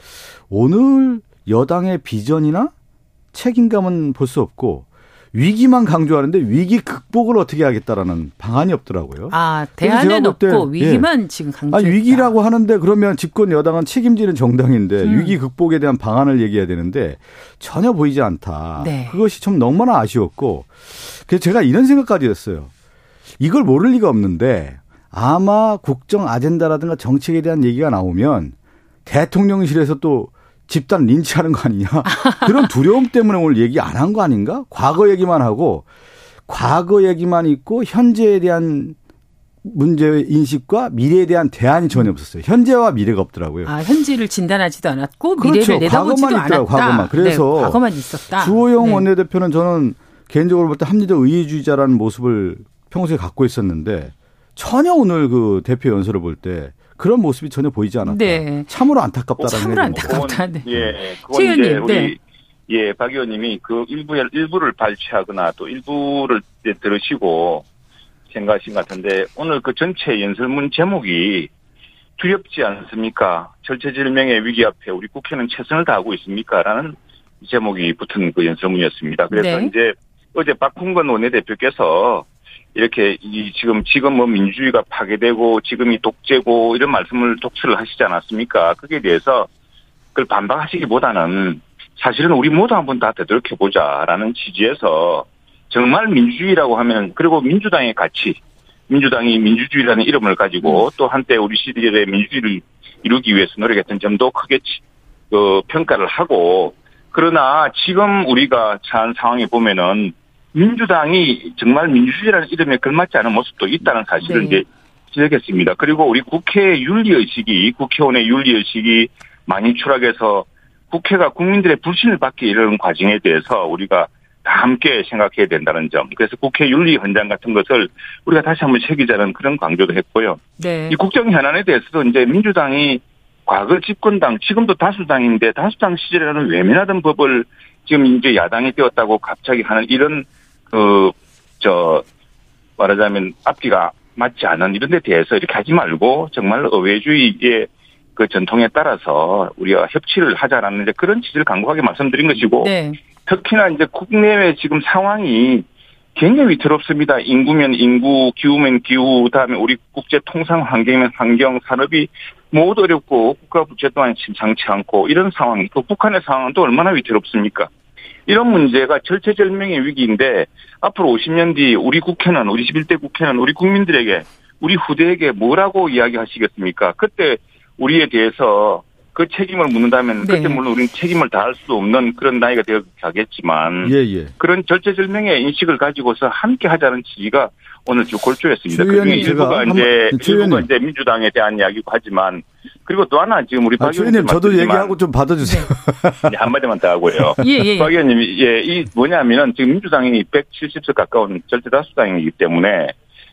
오늘 여당의 비전이나 책임감은 볼 수 없고 위기만 강조하는데 위기 극복을 어떻게 하겠다라는 방안이 없더라고요. 아, 대안은 없고 위기만 지금 강조했다. 아니 위기라고 하는데 그러면 집권 여당은 책임지는 정당인데 음. 위기 극복에 대한 방안을 얘기해야 되는데 전혀 보이지 않다. 네. 그것이 좀 너무나 아쉬웠고 그래서 제가 이런 생각까지 했어요. 이걸 모를 리가 없는데 아마 국정 아젠다라든가 정책에 대한 얘기가 나오면 대통령실에서 또 집단 린치하는 거 아니냐 [laughs] 그런 두려움 때문에 오늘 얘기 안 한 거 아닌가? 과거 얘기만 하고 과거 얘기만 있고 현재에 대한 문제 인식과 미래에 대한 대안이 전혀 없었어요. 현재와 미래가 없더라고요. 아, 현지를 진단하지도 않았고 그렇죠. 미래를 내다보지도 과거만 않았다. 있더라고요, 과거만. 그래서 네, 과거만 있었다. 주호영 네. 원내대표는 저는 개인적으로 볼 때 합리적 의회주의자라는 모습을 평소에 갖고 있었는데 전혀 오늘 그 대표 연설을 볼 때 그런 모습이 전혀 보이지 않았다. 네. 참으로 안타깝다라는 참으로 생각이 듭니다. 안타깝다. 그건, 네. 예, 그건 최 이제 의원님, 우리 네. 예, 박 의원님이 그 일부의 일부를 발췌하거나 또 일부를 들으시고 생각하신 것 같은데 오늘 그 전체 연설문 제목이 두렵지 않습니까? 절체절명의 위기 앞에 우리 국회는 최선을 다하고 있습니까? 라는 제목이 붙은 그 연설문이었습니다. 그래서 네. 이제 어제 박홍건 원내대표께서 이렇게 이 지금 지금 뭐 민주주의가 파괴되고 지금이 독재고 이런 말씀을 독출을 하시지 않았습니까? 거기에 대해서 그걸 반박하시기보다는 사실은 우리 모두 한번 다 되돌켜 보자라는 취지에서 정말 민주주의라고 하면 그리고 민주당의 가치 민주당이 민주주의라는 이름을 가지고 또 한때 우리 시대의 민주주의를 이루기 위해서 노력했던 점도 크게 치- 그 평가를 하고 그러나 지금 우리가 처한 상황에 보면은 민주당이 정말 민주주의라는 이름에 걸맞지 않은 모습도 있다는 사실을 네. 이제 지적했습니다. 그리고 우리 국회 윤리의식이 국회의원의 윤리의식이 많이 추락해서 국회가 국민들의 불신을 받게 이르는 과정에 대해서 우리가 다 함께 생각해야 된다는 점. 그래서 국회 윤리 현장 같은 것을 우리가 다시 한번 새기자는 그런 강조도 했고요. 네. 이 국정 현안에 대해서도 이제 민주당이 과거 집권당, 지금도 다수당인데 다수당 시절에는 외면하던 법을 지금 이제 야당이 되었다고 갑자기 하는 이런 그, 저, 말하자면 앞뒤가 맞지 않은 이런 데 대해서 이렇게 하지 말고 정말 의회주의의 그 전통에 따라서 우리가 협치를 하자라는 이제 그런 취지를 강구하게 말씀드린 것이고 네. 특히나 이제 국내외 지금 상황이 굉장히 위태롭습니다. 인구면 인구, 기후면 기후, 그다음에 우리 국제 통상 환경이면 환경, 산업이 모두 어렵고 국가 부채 또한 심상치 않고 이런 상황, 또 북한의 상황은 또 얼마나 위태롭습니까? 이런 문제가 절체절명의 위기인데 앞으로 50년 뒤 우리 국회는 우리 11대 국회는 우리 국민들에게 우리 후대에게 뭐라고 이야기하시겠습니까? 그때 우리에 대해서 그 책임을 묻는다면 네. 그때 물론 우리는 책임을 다할 수 없는 그런 나이가 되어 가겠지만 예, 예. 그런 절체절명의 인식을 가지고서 함께 하자는 취지가 오늘 쭉 골조했습니다. 그 중에 일부가 이제 일부가 이제 민주당에 대한 이야기고 하지만 그리고 또 하나 지금 우리 아, 박 의원님 저도 얘기하고 좀 받아주세요. [laughs] 네. 한마디만 더 하고요. [laughs] 예, 예. 박 의원님이 예, 이 뭐냐면은 지금 민주당이 170석 가까운 절대 다수당이기 때문에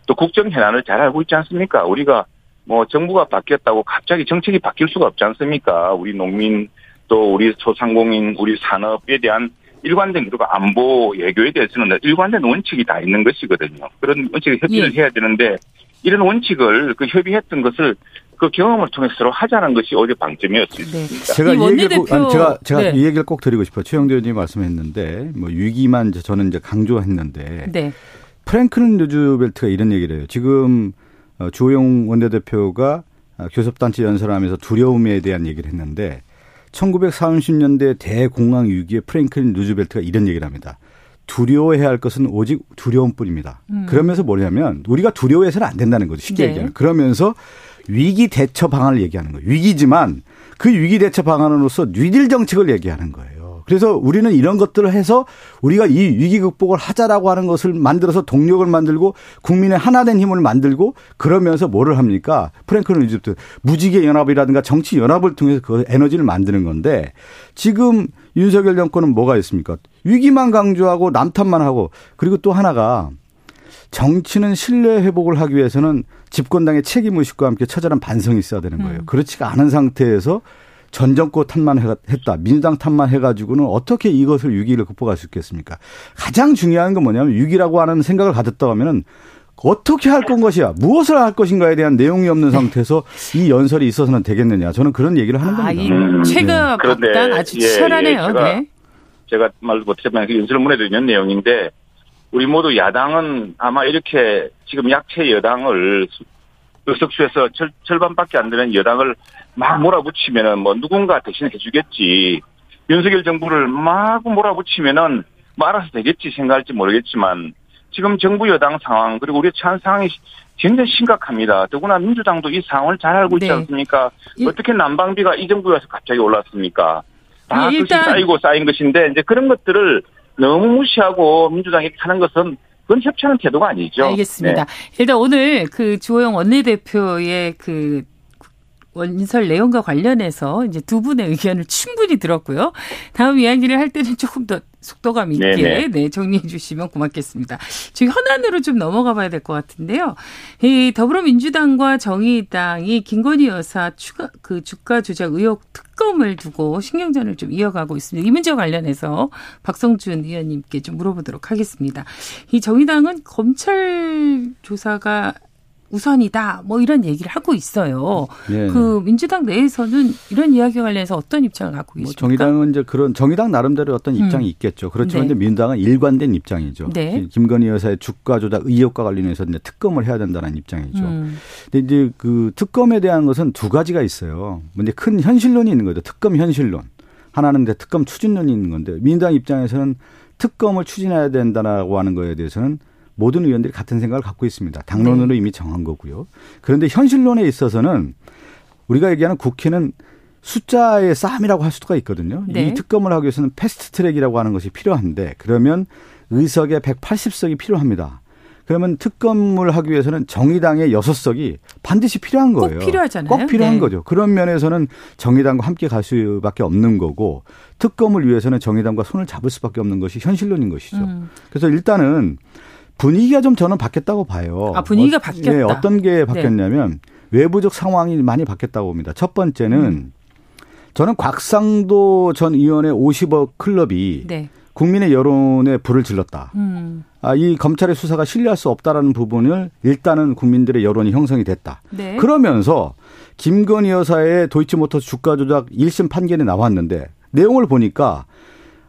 또 국정 현안을 잘 알고 있지 않습니까? 우리가 뭐 정부가 바뀌었다고 갑자기 정책이 바뀔 수가 없지 않습니까? 우리 농민 또 우리 소상공인, 우리 산업에 대한 일관된 그리고 안보 외교에 대해서는 일관된 원칙이 다 있는 것이거든요. 그런 원칙에 협의를 예. 해야 되는데 이런 원칙을 그 협의했던 것을 그 경험을 통해서 서로 하자는 것이 오히려 방점이었습니다. 네. 제가 이, 얘기를 꼭, 아니, 제가 제가 네. 이 얘기를 꼭 드리고 싶어요. 최영대 의원님이 말씀했는데 뭐 위기만 저는 이제 강조했는데 네. 프랭클린 루즈벨트가 이런 얘기를 해요. 지금 어, 주호영 원내대표가 어, 교섭단체 연설하면서 두려움에 대한 얘기를 했는데 1930년대 대공황 위기에 프랭클린 루즈벨트가 이런 얘기를 합니다. 두려워해야 할 것은 오직 두려움뿐입니다. 음. 그러면서 뭐냐면 우리가 두려워해서는 안 된다는 거죠. 쉽게 네. 얘기하면. 그러면서 위기 대처 방안을 얘기하는 거예요. 위기지만 그 위기 대처 방안으로서 뉴딜 정책을 얘기하는 거예요. 그래서 우리는 이런 것들을 해서 우리가 이 위기 극복을 하자라고 하는 것을 만들어서 동력을 만들고 국민의 하나된 힘을 만들고 그러면서 뭐를 합니까? 프랭클린 루즈벨트 무지개 연합이라든가 정치 연합을 통해서 그 에너지를 만드는 건데 지금 윤석열 정권은 뭐가 있습니까? 위기만 강조하고 남탓만 하고 그리고 또 하나가 정치는 신뢰 회복을 하기 위해서는 집권당의 책임 의식과 함께 처절한 반성이 있어야 되는 거예요. 음. 그렇지가 않은 상태에서 전 정권 탓만 했다. 민주당 탓만 해가지고는 어떻게 이것을 위기를 극복할 수 있겠습니까? 가장 중요한 건 뭐냐면 위기라고 하는 생각을 가졌다 하면은 어떻게 할 건 것이야, 무엇을 할 것인가에 대한 내용이 없는 상태에서 이 연설이 있어서는 되겠느냐. 저는 그런 얘기를 하는 겁니다. 아, 이 최가 네. 박단 아주 치열하네요. 예, 예, 제가, 네. 제가 말 못했지만 그 연설문에도 있는 내용인데 우리 모두 야당은 아마 이렇게 지금 약체 여당을 의석수에서 절, 절반밖에 안 되는 여당을 막 몰아붙이면은 뭐 누군가 대신 해주겠지. 윤석열 정부를 막 몰아붙이면은 뭐 알아서 되겠지 생각할지 모르겠지만 지금 정부 여당 상황 그리고 우리 처한 상황이 굉장히 심각합니다. 더구나 민주당도 이 상황을 잘 알고 있지 네. 않습니까? 일... 어떻게 난방비가 이 정부에 와서 갑자기 올랐습니까? 다 네, 일단... 쌓이고 쌓인 것인데 이제 그런 것들을 너무 무시하고 민주당이 하는 것은 그건 협치하는 태도가 아니죠. 알겠습니다. 네. 일단 오늘 그 주호영 원내대표의 그 원설 내용과 관련해서 이제 두 분의 의견을 충분히 들었고요. 다음 이야기를 할 때는 조금 더 속도감 있게 네네. 네, 정리해 주시면 고맙겠습니다. 지금 현안으로 좀 넘어가 봐야 될 것 같은데요. 이 더불어민주당과 정의당이 김건희 여사 추가 그 주가 조작 의혹 특검을 두고 신경전을 좀 이어가고 있습니다. 이 문제와 관련해서 박성준 의원님께 좀 물어보도록 하겠습니다. 이 정의당은 검찰 조사가 우선이다. 뭐 이런 얘기를 하고 있어요. 네. 그 민주당 내에서는 이런 이야기와 관련해서 어떤 입장을 갖고 뭐 계십니까? 뭐 정의당은 이제 그런 정의당 나름대로 어떤 입장이 음. 있겠죠. 그렇지만 네. 이제 민주당은 일관된 입장이죠. 네. 김건희 여사의 주가 조작 의혹과 관련해서 이제 특검을 해야 된다는 입장이죠. 음. 근데 이제 그 특검에 대한 것은 두 가지가 있어요. 근데 큰 현실론이 있는 거죠. 특검 현실론. 하나는 이제 특검 추진론이 있는 건데 민주당 입장에서는 특검을 추진해야 된다라고 하는 거에 대해서는 모든 의원들이 같은 생각을 갖고 있습니다. 당론으로 네. 이미 정한 거고요. 그런데 현실론에 있어서는 우리가 얘기하는 국회는 숫자의 싸움이라고 할 수가 있거든요. 네. 이 특검을 하기 위해서는 패스트 트랙이라고 하는 것이 필요한데 그러면 의석에 180석이 필요합니다. 그러면 특검을 하기 위해서는 정의당의 6석이 반드시 필요한 거예요. 꼭 필요하잖아요. 꼭 필요한 네. 거죠. 그런 면에서는 정의당과 함께 갈 수밖에 없는 거고 특검을 위해서는 정의당과 손을 잡을 수밖에 없는 것이 현실론인 것이죠. 음. 그래서 일단은 분위기가 좀 저는 바뀌었다고 봐요. 아, 분위기가 어, 바뀌었다. 네, 어떤 게 바뀌었냐면 네. 외부적 상황이 많이 바뀌었다고 봅니다. 첫 번째는 음. 저는 곽상도 전 의원의 50억 클럽이 네. 국민의 여론에 불을 질렀다. 음. 아, 이 검찰의 수사가 신뢰할 수 없다라는 부분을 일단은 국민들의 여론이 형성이 됐다. 네. 그러면서 김건희 여사의 도이치모터 주가 조작 1심 판결이 나왔는데 내용을 보니까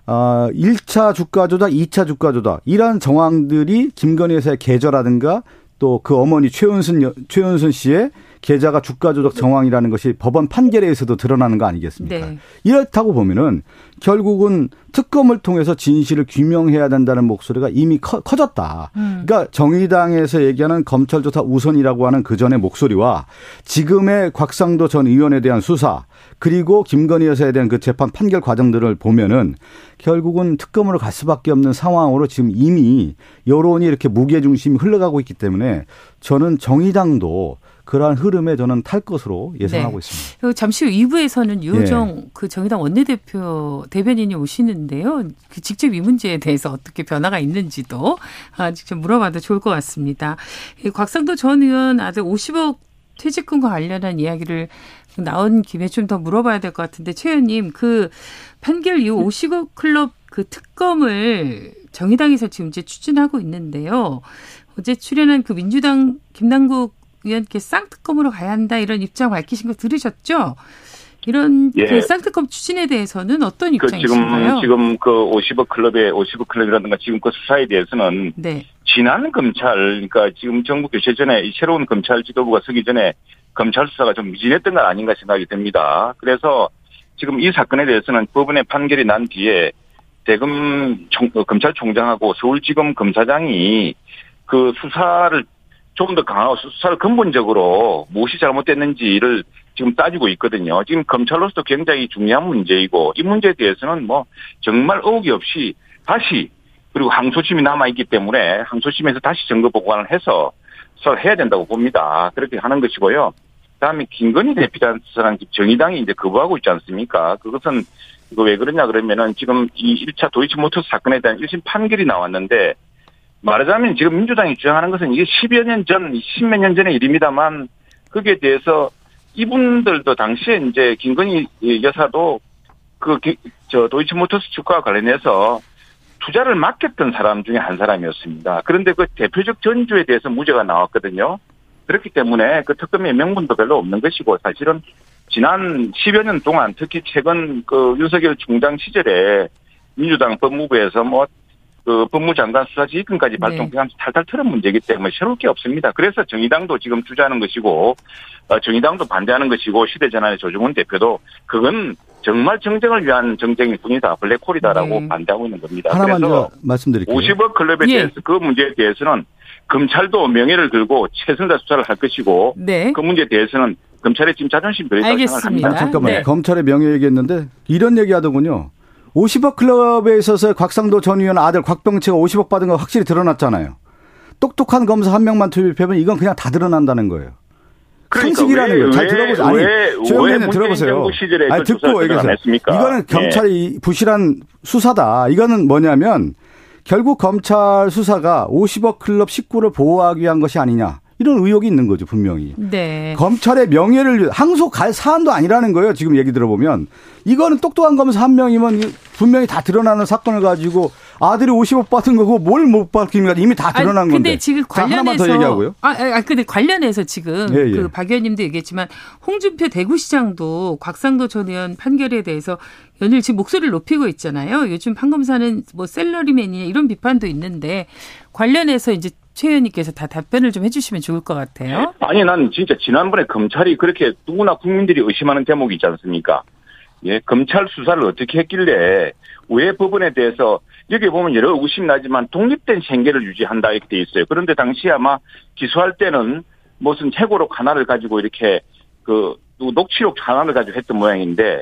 어, 1차 주가 조작, 2차 주가 조작. 이러한 정황들이 김건희 여사의 계좌라든가 또 그 어머니 최은순 최은순 씨의 계좌가 주가 조작 정황이라는 것이 법원 판결에 의해서도 드러나는 거 아니겠습니까? 네. 이렇다고 보면은 결국은 특검을 통해서 진실을 규명해야 된다는 목소리가 이미 커, 졌다 음. 그러니까 정의당에서 얘기하는 검찰 조사 우선이라고 하는 그 전의 목소리와 지금의 곽상도 전 의원에 대한 수사 그리고 김건희 여사에 대한 그 재판 판결 과정들을 보면은 결국은 특검으로 갈 수밖에 없는 상황으로 지금 이미 여론이 이렇게 무게 중심이 흘러가고 있기 때문에 저는 정의당도 그러한 흐름에 저는 탈 것으로 예상하고 네. 있습니다. 잠시 후 2부에서는 유호정 예. 그 정의당 원내대표 대변인이 오시는데요. 그 직접 이 문제에 대해서 어떻게 변화가 있는지도 아, 직접 물어봐도 좋을 것 같습니다. 곽상도 전 의원 아들 50억 퇴직금과 관련한 이야기를 나온 김에 좀 더 물어봐야 될 것 같은데 최 의원님 그 판결 이후 50억 클럽 그 특검을 정의당에서 지금 이제 추진하고 있는데요. 어제 출연한 그 민주당 김남국 의원께 쌍특검으로 가야 한다 이런 입장 밝히신 거 들으셨죠? 이런 예. 그 쌍특검 추진에 대해서는 어떤 입장이신가요? 그 지금 지금 그 50억 클럽의 50억 클럽이라든가 지금 그 수사에 대해서는 네. 지난 검찰 그러니까 지금 정부 교체 전에 이 새로운 검찰 지도부가 서기 전에 검찰 수사가 좀 미진했던 건 아닌가 생각이 듭니다. 그래서 지금 이 사건에 대해서는 법원의 판결이 난 뒤에 대검 총, 어, 검찰총장하고 서울지검 검사장이 그 수사를 조금 더 강하고 수사를 근본적으로 무엇이 잘못됐는지를 지금 따지고 있거든요. 지금 검찰로서도 굉장히 중요한 문제이고 이 문제에 대해서는 뭐 정말 의혹이 없이 다시 그리고 항소심이 남아있기 때문에 항소심에서 다시 증거 보관을 해서 해야 된다고 봅니다. 그렇게 하는 것이고요. 그다음에 김건희 대표라는 정의당이 이제 거부하고 있지 않습니까? 그것은 이거 왜 그러냐 그러면은 지금 이 1차 도이치모터스 사건에 대한 1심 판결이 나왔는데 말하자면 지금 민주당이 주장하는 것은 이게 10여 년 전, 10몇 년 전의 일입니다만 거기에 대해서 이분들도 당시에 이제 김건희 여사도 그, 저, 도이치모터스 주가와 관련해서 투자를 맡겼던 사람 중에 한 사람이었습니다. 그런데 그 대표적 전주에 대해서 무죄가 나왔거든요. 그렇기 때문에 그 특검의 명분도 별로 없는 것이고 사실은 지난 10여 년 동안 특히 최근 그 윤석열 총장 시절에 민주당 법무부에서 뭐 그 법무장관 수사지휘권까지 발동하면서 네. 탈탈 털은 문제이기 때문에 새로울 게 없습니다. 그래서 정의당도 지금 주저하는 것이고 어, 정의당도 반대하는 것이고 시대전환의 조중훈 대표도 그건 정말 정쟁을 위한 정쟁일 뿐이다. 블랙홀이다라고 네. 반대하고 있는 겁니다. 하나만 더 말씀드릴게요. 50억 클럽에 예. 대해서 그 문제에 대해서는 검찰도 명예를 들고 최선을 다 수사를 할 것이고 네. 그 문제에 대해서는 검찰의 지금 자존심 별이라고 생각합니다. 아, 잠깐만요. 네. 검찰의 명예 얘기했는데 이런 얘기 하더군요. 50억 클럽에 있어서 곽상도 전 의원 아들 곽병채가 50억 받은 거 확실히 드러났잖아요. 똑똑한 검사 한 명만 투입하면 이건 그냥 다 드러난다는 거예요. 그러니까 상식이라는 거예요. 잘 들어보세요. 아니, 조영래님 들어보세요. 아니, 듣고 얘기해서. 이거는 네. 검찰이 네. 부실한 수사다. 이거는 뭐냐면 결국 검찰 수사가 50억 클럽 식구를 보호하기 위한 것이 아니냐. 이런 의혹이 있는 거죠, 분명히. 네. 검찰의 명예를 항소 갈 사안도 아니라는 거예요, 지금 얘기 들어보면. 이거는 똑똑한 검사 한 명이면 분명히 다 드러나는 사건을 가지고 아들이 50억 받은 거고 뭘 못 받습니까? 이미 다 드러난 아니, 근데 건데. 지금 관련해서 더 얘기하고요. 아, 아, 근데 관련해서 지금 예, 예. 그박 의원님도 얘기했지만 홍준표 대구시장도 곽상도 전 의원 판결에 대해서 연일 지금 목소리를 높이고 있잖아요. 요즘 판검사는 뭐 셀러리맨이냐 이런 비판도 있는데 관련해서 이제 최 의원님께서 다 답변을 좀 해주시면 좋을 것 같아요. 아니, 난 진짜 지난번에 검찰이 그렇게 누구나 국민들이 의심하는 대목이 있지 않습니까? 예, 검찰 수사를 어떻게 했길래 왜 법원에 대해서 여기 보면 여러 의심 나지만 독립된 생계를 유지한다 이렇게 돼 있어요. 그런데 당시 아마 기소할 때는 무슨 최고록 하나를 가지고 이렇게 그 녹취록 하나를 가지고 했던 모양인데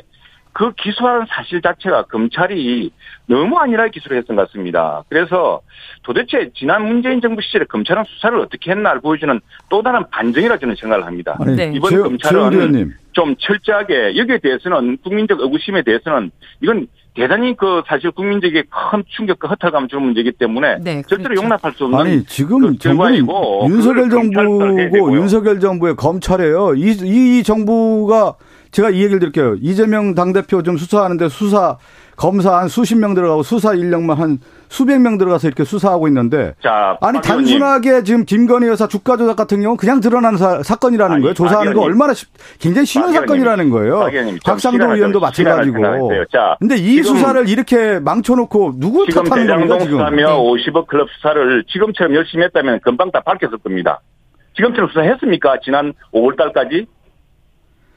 그 기소한 사실 자체가 검찰이 너무 아니라 기소를 했던 것 같습니다. 그래서 도대체 지난 문재인 정부 시절에 검찰은 수사를 어떻게 했나를 보여주는 또 다른 반증이라 저는 생각을 합니다. 아니, 네. 이번 제, 검찰은 좀 철저하게 여기에 대해서는 국민적 의구심에 대해서는 이건 대단히 그 사실 국민적인 큰 충격과 허탈감을 주는 문제이기 때문에 네, 절대로 그렇죠. 용납할 수 없는 아니 지금 그 정부이고 윤석열 정부고 윤석열 정부의 검찰이에요. 이, 이 정부가 제가 이 얘기를 드릴게요. 이재명 당대표 좀 수사하는데 수사 검사 한 수십 명 들어가고 수사 인력만 한 수백 명 들어가서 이렇게 수사하고 있는데 자, 아니. 단순하게 지금 김건희 여사 주가 조작 같은 경우 는 그냥 드러난 사, 건이라는 거예요. 조사하는 박 거. 얼마나 쉽, 굉장히 쉬운. 사건이라는 거예요. 박 박상도 의원도 마찬가지고. 자, 근데 이 수사를 이렇게 망쳐놓고 누굴 지금 탓하는 겁니까 지금? 수사며 50억 클럽 수사를 지금처럼 열심히 했다면 금방 다 밝혔을 겁니다. 지금처럼 수사했습니까? 지난 5월 달까지?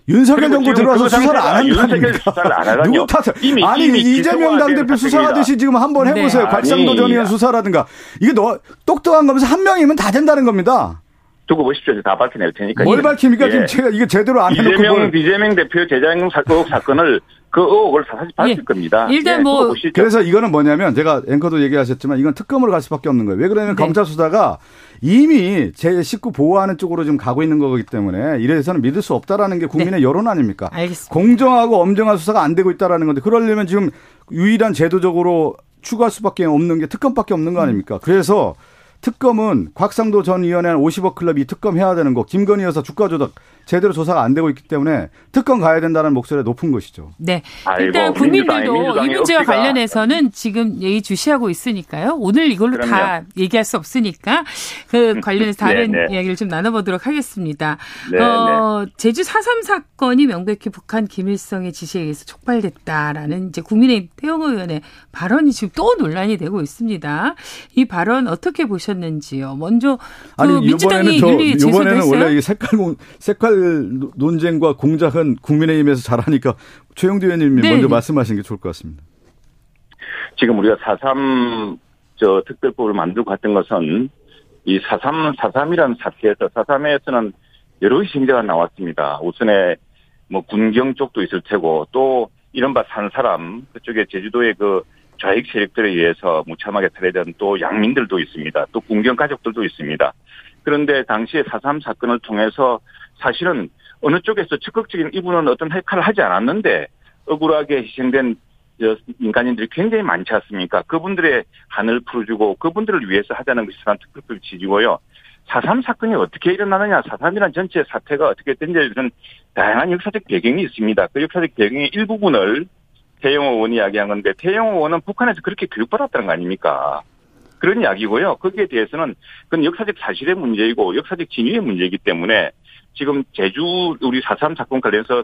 윤석열 그리고 정부 들어와서 그 수사를 안 한다니까. 윤석열 수사를 안 하다니요. 누구 탓을? 이미- 아니 이미 이재명 당대표 된 수사하듯이 지금 한번 네. 해보세요. 아니. 곽상도 전 의원 수사라든가 이게 너 똑똑한 거면서 한 명이면 다 된다는 겁니다. 두고 보십시오. 다 밝혀낼 테니까. 뭘 밝힙니까? 예. 지금 제가 이게 제대로 안 해놓고 이재명, 그걸. 이재명 대표 재장용 사- 의혹 사건을 그 의혹을 사실 밝힐 예. 겁니다. 일단 예, 뭐-. 그래서 이거는 뭐냐면 제가 앵커도 얘기하셨지만 이건 특검으로 갈 수밖에 없는 거예요. 왜 그러냐면 네. 검찰 수사가 이미 제 식구 보호하는 쪽으로 지금 가고 있는 거기 때문에 이래서는 믿을 수 없다라는 게 국민의 여론 아닙니까? 네. 알겠습니다. 공정하고 엄정한 수사가 안 되고 있다라는 건데 그러려면 지금 유일한 제도적으로 추구할 수밖에 없는 게 특검밖에 없는 거 아닙니까? 그래서 특검은 곽상도 전 의원의 50억 클럽 이 특검 해야 되는 거, 김건희 여사 주가 조작 제대로 조사가 안 되고 있기 때문에 특검 가야 된다는 목소리가 높은 것이죠. 네. 아이고, 일단 민주당이- 국민들도 민주당이 이 문제와 억지가- 관련해서는 지금 예의 주시하고 있으니까요. 오늘 이걸로 다 얘기할 수 없으니까 그 [laughs] 관련해서 다른 네, 네. 이야기를 좀 나눠보도록 하겠습니다. 네, 어, 제주 4.3 사건이 명백히 북한 김일성의 지시에 의해서 촉발됐다라는 이제 국민의힘 태영호 의원의 발언이 지금 또 논란이 되고 있습니다. 이 발언 어떻게 보셨는지요? 먼저 그 민주당이 저 윤리 제소도 이번에는 했어요. 원래 이 색깔 공- 색깔 논쟁과 공작은 국민의힘에서 잘하니까 최영두 의원님이 네, 먼저 네. 말씀하시는 게 좋을 것 같습니다. 지금 우리가 4.3, 저, 특별법을 만들고 했던 것은 이 4.3, 4.3이라는 사태에서 4.3에서는 여러 희생자가 나왔습니다. 우선에 뭐 군경 쪽도 있을 테고 또 이른바 산 사람, 그쪽에 제주도의 그 좌익 세력들에 의해서 무참하게 살해된 또 양민들도 있습니다. 또 군경 가족들도 있습니다. 그런데 당시에 4.3 사건을 통해서 사실은 어느 쪽에서 적극적인 이분은 어떤 역할을 하지 않았는데 억울하게 희생된 저 민간인들이 굉장히 많지 않습니까? 그분들의 한을 풀어주고 그분들을 위해서 하자는 것이 사람 특별법 지지고요. 4.3 사건이 어떻게 일어나느냐, 4.3이라는 전체 사태가 어떻게 대한 다양한 역사적 배경이 있습니다. 그 역사적 배경의 일부분을 태영호 의원이 이야기한 건데 태영호 의원은 북한에서 그렇게 교육받았다는 거 아닙니까? 그런 이야기고요. 거기에 대해서는 그건 역사적 사실의 문제이고 역사적 진위의 문제이기 때문에 지금 제주 우리 4.3 사건 관련해서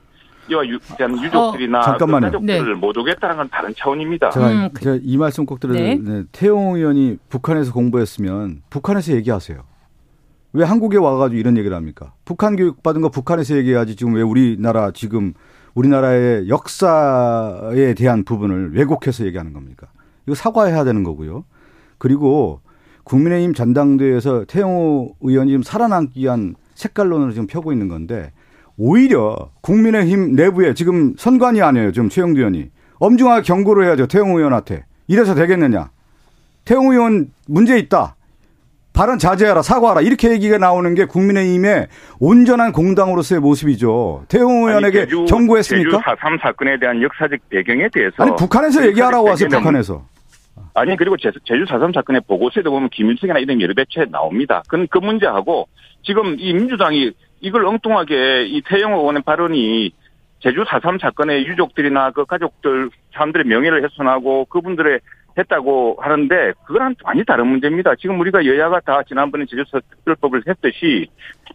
이와 유, 대한 유족들이나 어, 잠깐만요. 그 가족들을 못 오겠다는 건 다른 차원입니다. 제가, 음, 제가 이 말씀 꼭 드려야 네. 되는데 태용 의원이 북한에서 공부했으면 북한에서 얘기하세요. 왜 한국에 와가지고 이런 얘기를 합니까? 북한 교육 받은 거 북한에서 얘기해야지 지금 왜 우리나라 지금 우리나라의 역사에 대한 부분을 왜곡해서 얘기하는 겁니까? 이거 사과해야 되는 거고요. 그리고 국민의힘 전당대회에서 태영호 의원이 살아남기 위한 색깔론을 지금 펴고 있는 건데 오히려 국민의힘 내부에 지금 선관위 아니에요. 지금 최영두 의원이. 엄중하게 경고를 해야죠. 태영호 의원한테. 이래서 되겠느냐. 태영호 의원 문제 있다. 발언 자제하라, 사과하라. 이렇게 얘기가 나오는 게 국민의힘의 온전한 공당으로서의 모습이죠. 태영호 의원에게 아니, 제주- 경고했습니까? 제주 4.3 사건에 대한 역사적 배경에 대해서 아니, 북한에서 얘기하라고 하세요, 북한에서. 아니 그리고 제, 제주 4.3 사건의 보고서에도 보면 김일성이나 이런 여러 배치에 나옵니다. 그건 그 문제하고 지금 이 민주당이 이걸 엉뚱하게 이 태영호 의원의 발언이 제주 4.3 사건의 유족들이나 그 가족들 사람들의 명예를 훼손하고 그분들의 했다고 하는데 그거랑 완전히 다른 문제입니다. 지금 우리가 여야가 다 지난번에 제주 특별법을 했듯이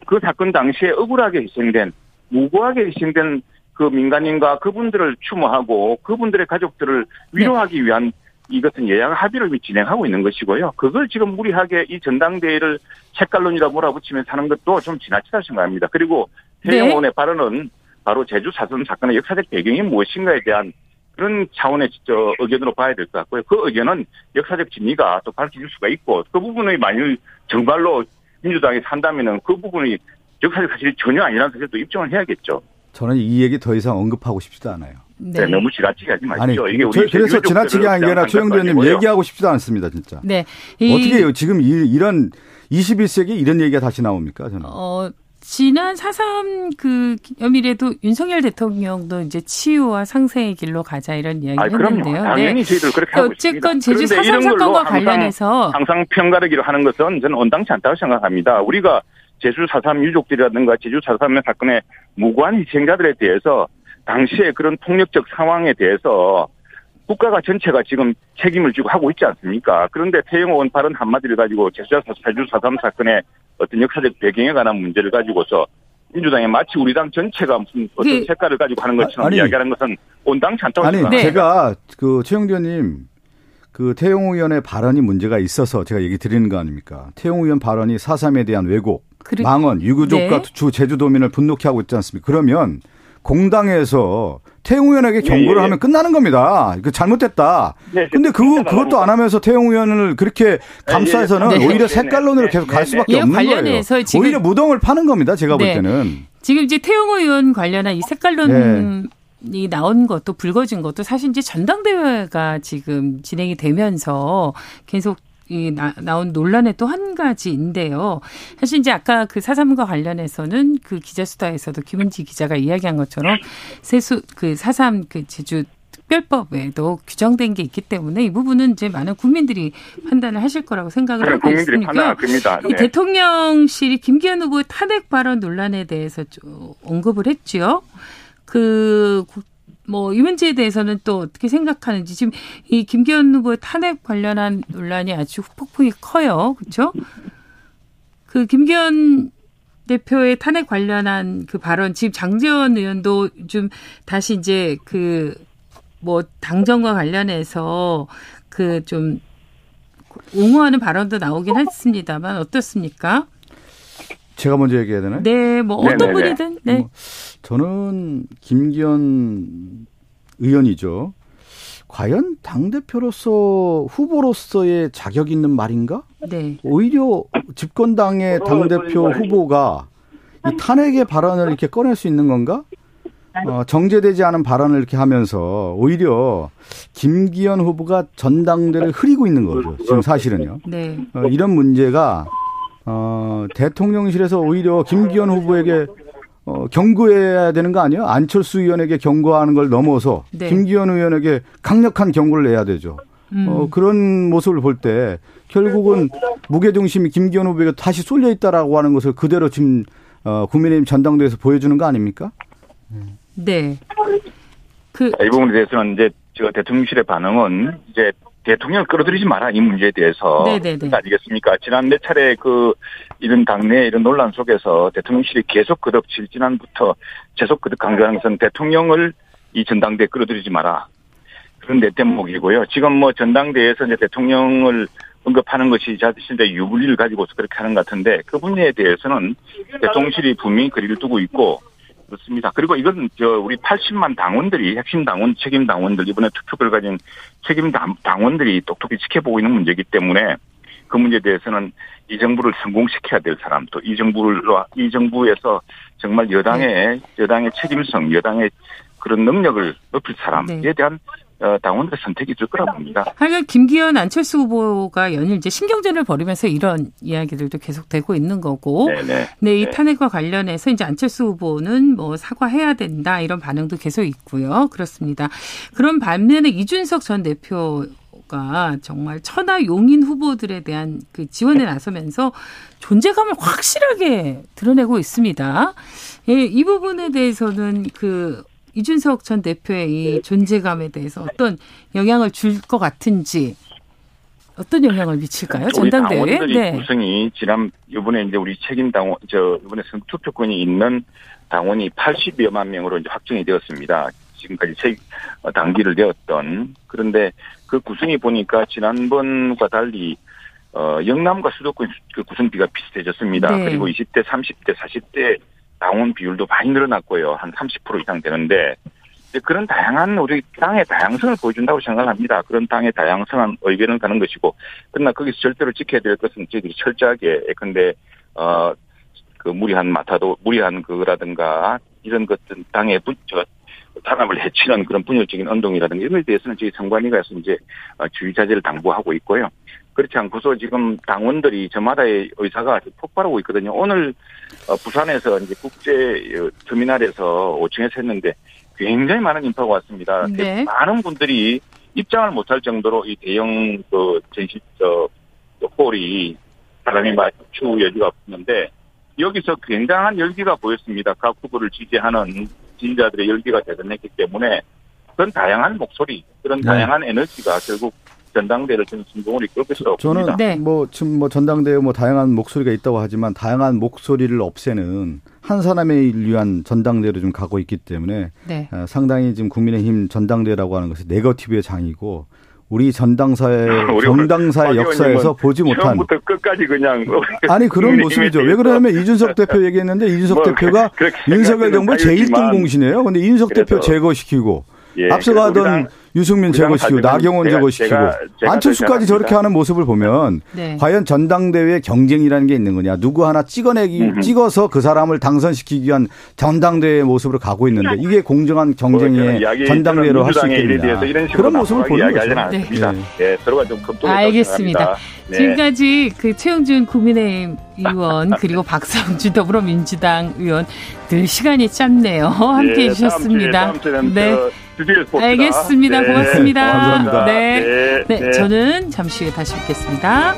그 사건 당시에 억울하게 희생된 무고하게 희생된 그 민간인과 그분들을 추모하고 그분들의 가족들을 위로하기 위한 이것은 여야가 합의를 진행하고 있는 것이고요. 그걸 지금 무리하게 이 전당대회를 색깔론이라 몰아붙이면서 하는 것도 좀 지나치다 생각합니다. 그리고 네. 태영원의 발언은 바로 제주 사선 사건의 역사적 배경이 무엇인가에 대한 그런 차원의 저 의견으로 봐야 될 것 같고요. 그 의견은 역사적 진위가 또 밝혀질 수가 있고 그 부분이 만일 정말로 민주당이 산다면은 그 부분이 역사적 사실이 전혀 아니라는 사실도 입증을 해야겠죠. 저는 이 얘기 더 이상 언급하고 싶지도 않아요. 네, 너무 지나치게 하지 마십시오. 아니, 이게 우리 저, 그래서 지나치게 한게 아니라 대한 최영두 의원님 아니고요. 얘기하고 싶지도 않습니다, 진짜. 네. 이- 어떻게 해요? 지금 이, 이런 21세기 이런 얘기가 다시 나옵니까? 저는. 어, 지난 4.3그 기념일에도 윤석열 대통령도 이제 치유와 상생의 길로 가자 이런 이야기를 아, 그럼요. 했는데요. 당연히 저희들 그렇게 하고 있습니다. 어쨌건 제주 그런데 4.3 이런 걸로 사건과 항상- 관련해서 항상 편가르기로 하는 것은 저는 온당치 않다고 생각합니다. 우리가 제주 4.3 유족들이라든가 제주 4.3 사건의 무고한 희생자들에 대해서 당시에 그런 폭력적 상황에 대해서 국가가 전체가 지금 책임을 지고 하고 있지 않습니까? 그런데 태영호 의원 발언 한마디를 가지고 제주사 제주 4.3 사건의 어떤 역사적 배경에 관한 문제를 가지고서 민주당이 마치 우리 당 전체가 무슨 어떤 그- 색깔을 가지고 하는 것처럼 아니. 이야기하는 것은 온당치 않다고 아니 생각합니다. 네. 제가 그 최영두 의원님 그 태용 의원의 발언이 문제가 있어서 제가 얘기 드리는 거 아닙니까? 태용 의원 발언이 4.3에 대한 왜곡, 그리- 망언, 유구족과 네. 주 제주도민을 분노케 하고 있지 않습니까? 그러면 공당에서 태용 의원에게 경고를 예, 예. 하면 끝나는 겁니다. 그 잘못됐다. 네, 근데 그거 그것도 안 하면서 태용 의원을 그렇게 감싸서는 네. 오히려 네, 색깔론으로 네, 계속 네, 갈 네. 수밖에 이와 없는 거예요. 관련해서 지금- 오히려 무덤을 파는 겁니다. 제가 볼 네. 때는. 지금 이제 태용호 의원 관련한 이 색깔론 이 나온 것도 불거진 것도 사실 이제 전당대회가 지금 진행이 되면서 계속 이 나, 나온 논란의 또 한 가지인데요. 사실 이제 아까 그 사삼과 관련해서는 그 기자수다에서도 김은지 기자가 이야기한 것처럼 세수 그 사삼 그 제주 특별법에도 규정된 게 있기 때문에 이 부분은 이제 많은 국민들이 판단을 하실 거라고 생각을 그런 하고. 이 네. 대통령실이 김기현 후보의 탄핵 발언 논란에 대해서 좀 언급을 했죠. 그, 뭐, 이 문제에 대해서는 또 어떻게 생각하는지 지금 이 김기현 후보의 탄핵 관련한 논란이 아주 폭풍이 커요. 그렇죠? 그 김기현 대표의 탄핵 관련한 그 발언 지금 장재원 의원도 좀 다시 이제 그 뭐 당정과 관련해서 그 좀 옹호하는 발언도 나오긴 했습니다만 어떻습니까? 제가 먼저 얘기해야 되나요? 네, 뭐 어떤 네네네. 분이든 네. 뭐, 저는 김기현 의원이죠. 과연 당 대표로서 후보로서의 자격 있는 말인가? 네. 오히려 집권당의 당 대표 후보가 이 탄핵의 발언을 이렇게 꺼낼 수 있는 건가? 어, 정제되지 않은 발언을 이렇게 하면서 오히려 김기현 후보가 전당대를 흐리고 있는 거죠. 지금 사실은요. 네. 어, 이런 문제가 어, 대통령실에서 오히려 김기현 후보에게 어, 경고해야 되는 거 아니에요? 안철수 의원에게 경고하는 걸 넘어서 네. 김기현 의원에게 강력한 경고를 내야 되죠. 음. 어, 그런 모습을 볼 때 결국은 무게중심이 김기현 후보에게 다시 쏠려 있다라고 하는 것을 그대로 지금 어, 국민의힘 전당대회에서 보여주는 거 아닙니까? 네. 그 이 부분에 대해서는 이제 저 대통령실의 반응은 이제 대통령을 끌어들이지 마라 이 문제에 대해서 네네네. 아니겠습니까? 지난 몇 차례 그 이런 당내 이런 논란 속에서 대통령실이 계속 거듭질 지난부터 계속 거듭 강조하는 것은 대통령을 이 전당대에 끌어들이지 마라. 그런 내 대목이고요. 지금 뭐 전당대회에서 이제 대통령을 언급하는 것이 자신의 유불리를 가지고서 그렇게 하는 것 같은데 그 분야에 대해서는 대통령실이 분명히 거리를 두고 있고 그렇습니다. 그리고 이건 저 우리 80만 당원들이 핵심 당원, 책임 당원들 이번에 투표를 가진 책임 당- 당원들이 똑똑히 지켜보고 있는 문제이기 때문에 그 문제에 대해서는 이 정부를 성공시켜야 될 사람 또 이 정부를 이 정부에서 정말 여당의 여당의 책임성, 여당의 그런 능력을 높일 사람에 네. 대한 어, 당원들의 선택이 있을 거라고 봅니다. 하여간 김기현 안철수 후보가 연일 이제 신경전을 벌이면서 이런 이야기들도 계속되고 있는 거고 네네. 네, 이 네. 탄핵과 관련해서 이제 안철수 후보는 뭐 사과해야 된다 이런 반응도 계속 있고요. 그렇습니다. 그런 반면에 이준석 전 대표 가 정말 천하 용인 후보들에 대한 그 지원에 나서면서 존재감을 확실하게 드러내고 있습니다. 예, 이 부분에 대해서는 그 이준석 전 대표의 이 존재감에 대해서 어떤 영향을 줄 것 같은지 어떤 영향을 미칠까요? 당원들이 네. 구성이 지난 이번에 이제 우리 책임 당원 저 이번에 선- 투표권이 있는 당원이 80여만 명으로 이제 확정이 되었습니다. 지금까지 책 어, 당기를 되었던 그런데 그 구성이 보니까 지난번과 달리 어 영남과 수도권 그 구성비가 비슷해졌습니다. 네. 그리고 20대, 30대, 40대 당원 비율도 많이 늘어났고요. 한 30% 이상 되는데 이제 그런 다양한 우리 당의 다양성을 보여준다고 생각합니다. 그런 당의 다양성한 의견을 가는 것이고, 그러나 거기서 절대로 지켜야 될 것은 저희들이 철저하게, 근데, 어, 그 무리한 마타도, 무리한 그라든가, 이런 것들 당의 부, 저, 탄압을 해치는 그런 분열적인 운동이라든가 이런 것에 대해서는 저희 선관위가서 이제 어, 주의 자제를 당부하고 있고요. 그렇지 않고서 지금 당원들이 저마다의 의사가 폭발하고 있거든요. 오늘 어, 부산에서 이제 국제 어, 터미널에서 5층에서 했는데 굉장히 많은 인파가 왔습니다. 네. 많은 분들이 입장을 못할 정도로 이 대형 그 전시 저 홀이 사람이 맞추 여지가 없는데 여기서 굉장한 열기가 보였습니다. 각 후보를 지지하는 지지자들의 열기가 대단했기 때문에 그런 다양한 목소리, 그런 네. 다양한 에너지가 결국 전당대회를 좀 성공을 이끌 것이라고 저는 봅니다. 네. 뭐 지금 뭐 전당대회 뭐 다양한 목소리가 있다고 하지만 다양한 목소리를 없애는 한 사람을 위한 전당대회로 좀 가고 있기 때문에 네. 어, 상당히 지금 국민의힘 전당대회라고 하는 것이 네거티브의 장이고 우리 전당사의 [laughs] 정당사의 역사에서 보지 못한 처음부터 끝까지 그냥 [laughs] 아니 그런 모습이죠. 왜 그러냐면 이준석 대표 얘기했는데 이준석 뭐 대표가 윤석열 정부 제1등 자유지만 공신이에요. 근데 이준석 대표 제거시키고 예, 앞서가던 유승민 제거시키고 나경원 제가- 제거시키고 제가- 제가 안철수까지 제가 저렇게 하는 모습을 보면 네. 과연 전당대회 경쟁이라는 게 있는 거냐 누구 하나 찍어내기 음흠. 찍어서 그 사람을 당선시키기 위한 전당대회 모습으로 가고 있는데 이게 공정한 뭐 경쟁의 이야기- 전당대회로 할 수 있겠느냐 이런 식으로 그런 모습을 보는 거죠. 않습니다. 네. 예, 서로가 좀 알겠습니다. 네. 지금까지 그 최영준 국민의힘 의원 그리고 박성준 더불어민주당 의원 늘 시간이 짧네요. 함께 [laughs] 예, 해주셨습니다. 다 주디를 봅시다. 알겠습니다. 네, 고맙습니다. 감사합니다. 네. 네, 네, 네. 저는 잠시 후에 다시 뵙겠습니다.